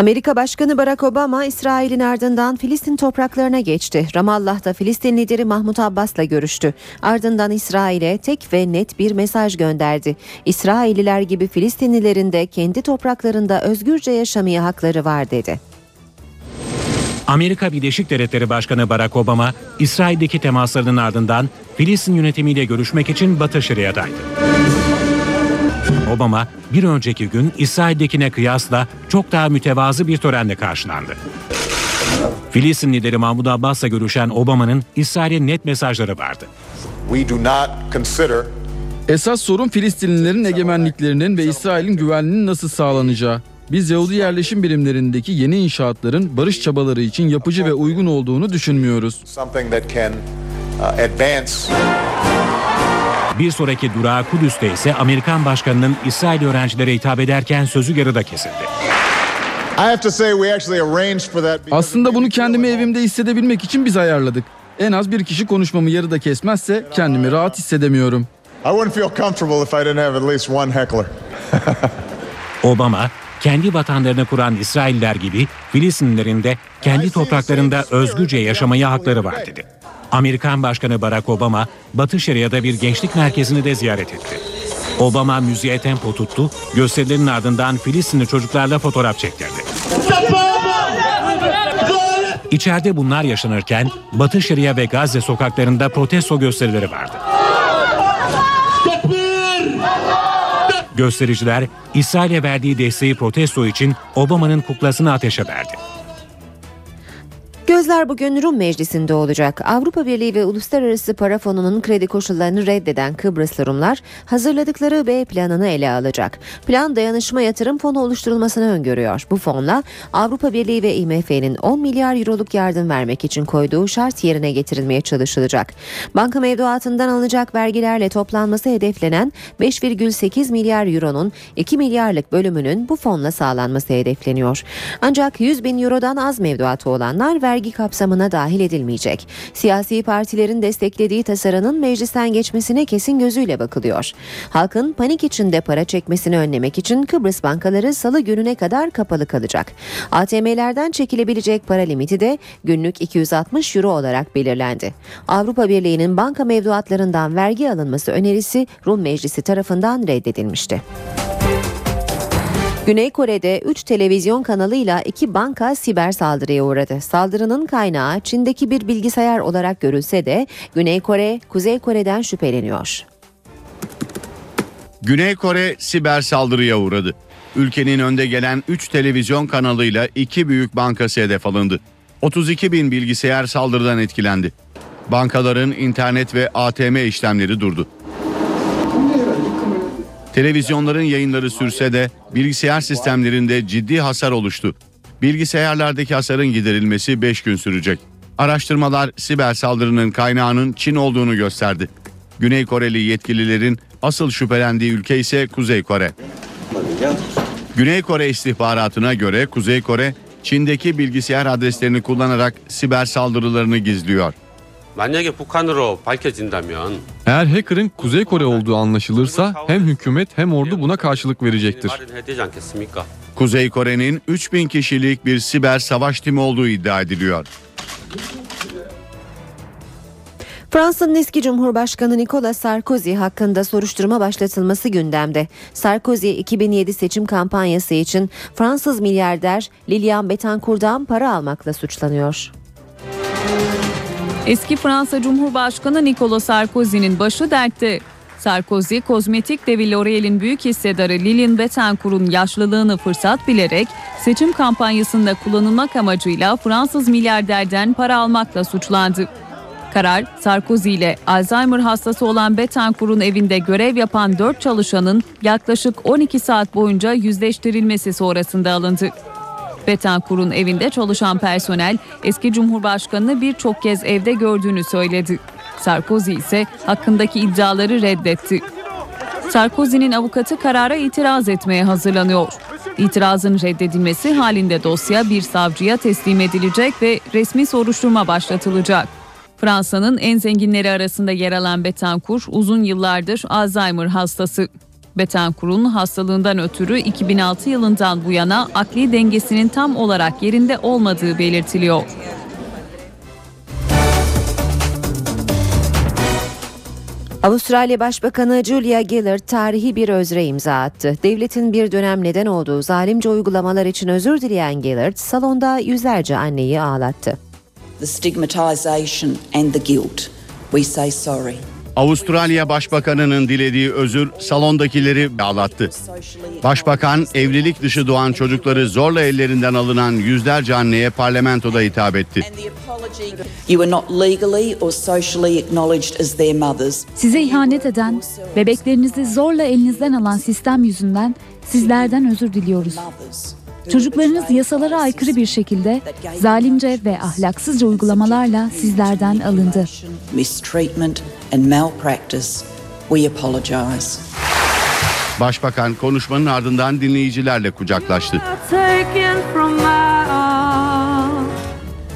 Amerika Başkanı Barack Obama İsrail'in ardından Filistin topraklarına geçti. Ramallah'ta Filistin lideri Mahmut Abbas'la görüştü. Ardından İsrail'e tek ve net bir mesaj gönderdi. İsrailliler gibi Filistinlilerin de kendi topraklarında özgürce yaşamaya hakları var dedi. Amerika Birleşik Devletleri Başkanı Barack Obama, İsrail'deki temaslarının ardından Filistin yönetimiyle görüşmek için Batı Şeria'daydı. Obama bir önceki gün İsrail'dekine kıyasla çok daha mütevazı bir törenle karşılandı. Filistin lideri Mahmud Abbas'la görüşen Obama'nın İsrail'e net mesajları vardı. We do not consider Esas sorun Filistinlilerin egemenliklerinin ve İsrail'in güvenliğinin nasıl sağlanacağı. Biz Yahudi yerleşim birimlerindeki yeni inşaatların barış çabaları için yapıcı ve uygun olduğunu düşünmüyoruz. Bir sonraki durağı Kudüs'te ise Amerikan başkanının İsrail öğrencilere hitap ederken sözü yarıda kesildi. I have to say we actually arranged for that Aslında bunu kendimi evimde hissedebilmek için biz ayarladık. En az bir kişi konuşmamı yarıda kesmezse kendimi rahat hissedemiyorum. I wouldn't feel comfortable if I didn't have at least one heckler. Obama, kendi vatanlarını kuran İsrailler gibi Filistinlilerin de kendi topraklarında özgürce yaşamaya hakları var dedi. Amerikan Başkanı Barack Obama, Batı Şeria'da bir gençlik merkezini de ziyaret etti. Obama müziğe tempo tuttu, gösterilerin ardından Filistinli çocuklarla fotoğraf çektirdi. İçeride bunlar yaşanırken Batı Şeria ve Gazze sokaklarında protesto gösterileri vardı. Göstericiler İsrail'e verdiği desteği protesto için Obama'nın kuklasını ateşe verdi. Gözler bugün Rum Meclisi'nde olacak. Avrupa Birliği ve Uluslararası Para Fonu'nun kredi koşullarını reddeden Kıbrıslı Rumlar hazırladıkları B planını ele alacak. Plan dayanışma yatırım fonu oluşturulmasını öngörüyor. Bu fonla Avrupa Birliği ve IMF'nin 10 milyar euroluk yardım vermek için koyduğu şart yerine getirilmeye çalışılacak. Banka mevduatından alınacak vergilerle toplanması hedeflenen 5,8 milyar euronun 2 milyarlık bölümünün bu fonla sağlanması hedefleniyor. Ancak 100 bin eurodan az mevduatı olanlar vergi kapsamına dahil edilmeyecek. Siyasi partilerin desteklediği tasarının meclisten geçmesine kesin gözüyle bakılıyor. Halkın panik içinde para çekmesini önlemek için Kıbrıs bankaları salı gününe kadar kapalı kalacak. ATM'lerden çekilebilecek para limiti de günlük 260 euro olarak belirlendi. Avrupa Birliği'nin banka mevduatlarından vergi alınması önerisi Rum Meclisi tarafından reddedilmişti. Güney Kore'de 3 televizyon kanalıyla 2 banka siber saldırıya uğradı. Saldırının kaynağı Çin'deki bir bilgisayar olarak görülse de Güney Kore, Kuzey Kore'den şüpheleniyor. Güney Kore siber saldırıya uğradı. Ülkenin önde gelen 3 televizyon kanalıyla 2 büyük bankası hedef alındı. 32 bin bilgisayar saldırıdan etkilendi. Bankaların internet ve ATM işlemleri durdu. Televizyonların yayınları sürse de bilgisayar sistemlerinde ciddi hasar oluştu. Bilgisayarlardaki hasarın giderilmesi 5 gün sürecek. Araştırmalar siber saldırının kaynağının Çin olduğunu gösterdi. Güney Koreli yetkililerin asıl şüphelendiği ülke ise Kuzey Kore. Güney Kore istihbaratına göre Kuzey Kore Çin'deki bilgisayar adreslerini kullanarak siber saldırılarını gizliyor. 만약에 북한으로 밝혀진다면 Eğer hacker'ın Kuzey Kore olduğu anlaşılırsa hem hükümet hem ordu buna karşılık verecektir. 마련해야 되지 않겠습니까? Kuzey Kore'nin 3000 kişilik bir siber savaş timi olduğu iddia ediliyor. Fransa'nın eski Cumhurbaşkanı Nicolas Sarkozy hakkında soruşturma başlatılması gündemde. Sarkozy 2007 seçim kampanyası için Fransız milyarder Lilian Betancourt'dan para almakla suçlanıyor. Eski Fransa Cumhurbaşkanı Nicolas Sarkozy'nin başı dertte. Sarkozy, kozmetik devi L'Oreal'in büyük hissedarı Lilian Bettencourt'un yaşlılığını fırsat bilerek seçim kampanyasında kullanılmak amacıyla Fransız milyarderden para almakla suçlandı. Karar, Sarkozy ile Alzheimer hastası olan Bettencourt'un evinde görev yapan 4 çalışanın yaklaşık 12 saat boyunca yüzleştirilmesi sonrasında alındı. Betancourt'un evinde çalışan personel eski cumhurbaşkanını birçok kez evde gördüğünü söyledi. Sarkozy ise hakkındaki iddiaları reddetti. Sarkozy'nin avukatı karara itiraz etmeye hazırlanıyor. İtirazın reddedilmesi halinde dosya bir savcıya teslim edilecek ve resmi soruşturma başlatılacak. Fransa'nın en zenginleri arasında yer alan Betancourt uzun yıllardır Alzheimer hastası. Betancourt'un hastalığından ötürü 2006 yılından bu yana akli dengesinin tam olarak yerinde olmadığı belirtiliyor. Avustralya Başbakanı Julia Gillard tarihi bir özre imza attı. Devletin bir dönem neden olduğu zalimce uygulamalar için özür dileyen Gillard salonda yüzlerce anneyi ağlattı. The stigmatization and the guilt. We say sorry. Avustralya Başbakanı'nın dilediği özür salondakileri ağlattı. Başbakan evlilik dışı doğan çocukları zorla ellerinden alınan yüzlerce anneye parlamentoda hitap etti. You are not legally or socially acknowledged as their mothers. Size ihanet eden, bebeklerinizi zorla elinizden alan sistem yüzünden sizlerden özür diliyoruz. Çocuklarınız yasalara aykırı bir şekilde zalimce ve ahlaksızca uygulamalarla sizlerden alındı. And malpractice. We apologize. Başbakan konuşmanın ardından dinleyicilerle kucaklaştı.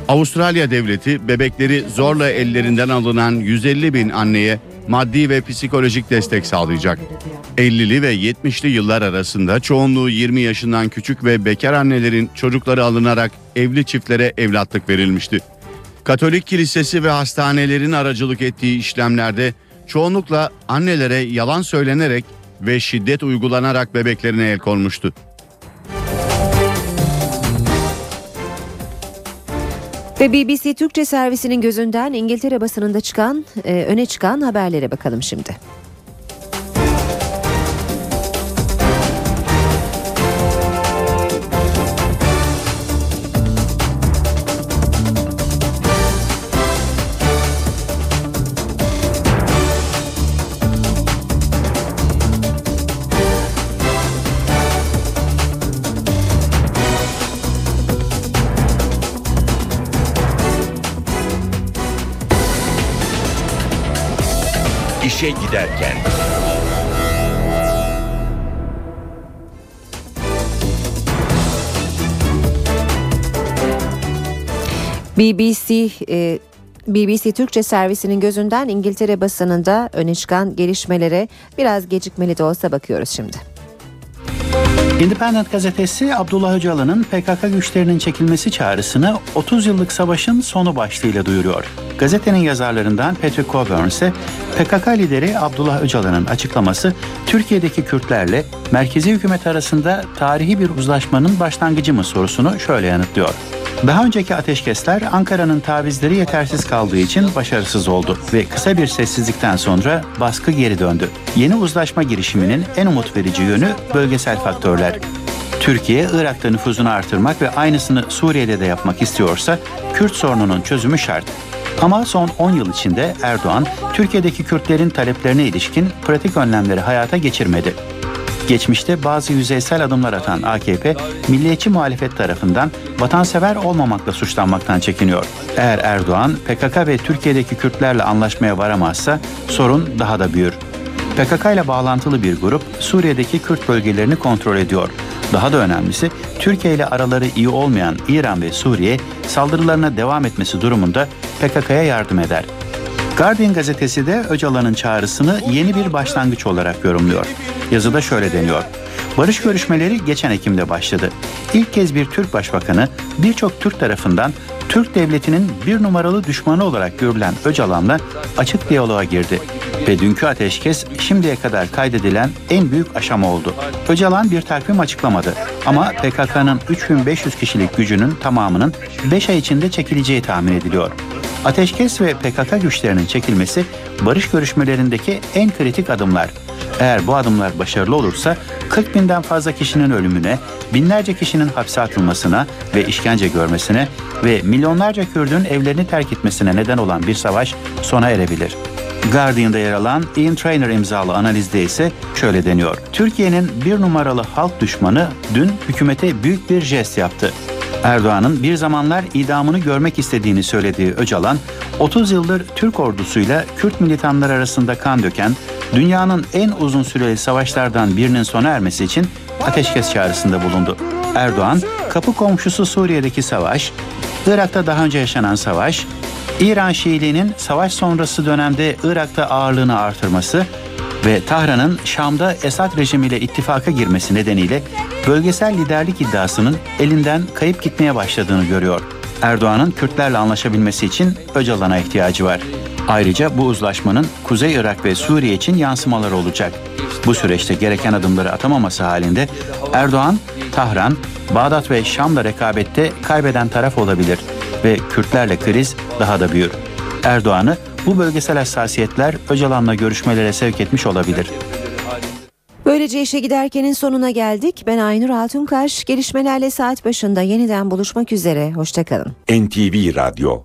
Avustralya devleti bebekleri zorla ellerinden alınan 150 bin anneye maddi ve psikolojik destek sağlayacak. 50'li ve 70'li yıllar arasında çoğunluğu 20 yaşından küçük ve bekar annelerin çocukları alınarak evli çiftlere evlatlık verilmişti. Katolik kilisesi ve hastanelerin aracılık ettiği işlemlerde çoğunlukla annelere yalan söylenerek ve şiddet uygulanarak bebeklerine el konmuştu. Ve BBC Türkçe servisinin gözünden İngiltere basınında çıkan e, öne çıkan haberlere bakalım şimdi. İşe giderken. BBC e, BBC Türkçe servisinin gözünden İngiltere basınında öne çıkan gelişmelere biraz gecikmeli de olsa bakıyoruz şimdi. Independent gazetesi Abdullah Öcalan'ın PKK güçlerinin çekilmesi çağrısını 30 yıllık savaşın sonu başlığıyla duyuruyor. Gazetenin yazarlarından Patrick Coburn ise PKK lideri Abdullah Öcalan'ın açıklaması Türkiye'deki Kürtlerle merkezi hükümet arasında tarihi bir uzlaşmanın başlangıcı mı sorusunu şöyle yanıtlıyor. Daha önceki ateşkesler Ankara'nın tavizleri yetersiz kaldığı için başarısız oldu ve kısa bir sessizlikten sonra baskı geri döndü. Yeni uzlaşma girişiminin en umut verici yönü bölgesel faktörler. Türkiye, Irak'ta nüfuzunu artırmak ve aynısını Suriye'de de yapmak istiyorsa Kürt sorununun çözümü şart. Ama son 10 yıl içinde Erdoğan, Türkiye'deki Kürtlerin taleplerine ilişkin pratik önlemleri hayata geçirmedi. Geçmişte bazı yüzeysel adımlar atan AKP, milliyetçi muhalefet tarafından vatansever olmamakla suçlanmaktan çekiniyor. Eğer Erdoğan, PKK ve Türkiye'deki Kürtlerle anlaşmaya varamazsa sorun daha da büyür. PKK ile bağlantılı bir grup Suriye'deki Kürt bölgelerini kontrol ediyor. Daha da önemlisi Türkiye ile araları iyi olmayan İran ve Suriye saldırılarına devam etmesi durumunda PKK'ya yardım eder. Guardian gazetesi de Öcalan'ın çağrısını yeni bir başlangıç olarak yorumluyor. Yazıda şöyle deniyor. Barış görüşmeleri geçen Ekim'de başladı. İlk kez bir Türk Başbakanı birçok Türk tarafından Türk devletinin bir numaralı düşmanı olarak görülen Öcalan'la açık diyaloğa girdi. Ve dünkü ateşkes şimdiye kadar kaydedilen en büyük aşama oldu. Öcalan bir takvim açıklamadı ama PKK'nın 3500 kişilik gücünün tamamının 5 ay içinde çekileceği tahmin ediliyor. Ateşkes ve PKK güçlerinin çekilmesi barış görüşmelerindeki en kritik adımlar. Eğer bu adımlar başarılı olursa 40 binden fazla kişinin ölümüne, binlerce kişinin hapse atılmasına ve işkence görmesine ve milyonlarca Kürdün evlerini terk etmesine neden olan bir savaş sona erebilir. Guardian'da yer alan Ian Trainer imzalı analizde ise şöyle deniyor. Türkiye'nin bir numaralı halk düşmanı dün hükümete büyük bir jest yaptı. Erdoğan'ın bir zamanlar idamını görmek istediğini söylediği Öcalan, 30 yıldır Türk ordusuyla Kürt militanlar arasında kan döken, dünyanın en uzun süreli savaşlardan birinin sona ermesi için ateşkes çağrısında bulundu. Erdoğan, kapı komşusu Suriye'deki savaş, Irak'ta daha önce yaşanan savaş, İran Şiiliğinin savaş sonrası dönemde Irak'ta ağırlığını artırması ve Tahran'ın Şam'da Esad rejimiyle ittifaka girmesi nedeniyle bölgesel liderlik iddiasının elinden kayıp gitmeye başladığını görüyor. Erdoğan'ın Kürtlerle anlaşabilmesi için Öcalan'a ihtiyacı var. Ayrıca bu uzlaşmanın Kuzey Irak ve Suriye için yansımaları olacak. Bu süreçte gereken adımları atamaması halinde Erdoğan, Tahran, Bağdat ve Şam'la rekabette kaybeden taraf olabilir ve Kürtlerle kriz daha da büyür. Erdoğan'ı bu bölgesel hassasiyetler Öcalan'la görüşmelere sevk etmiş olabilir. Böylece işe giderkenin sonuna geldik. Ben Aynur Altunkaş. Gelişmelerle saat başında yeniden buluşmak üzere. Hoşçakalın. NTV Radyo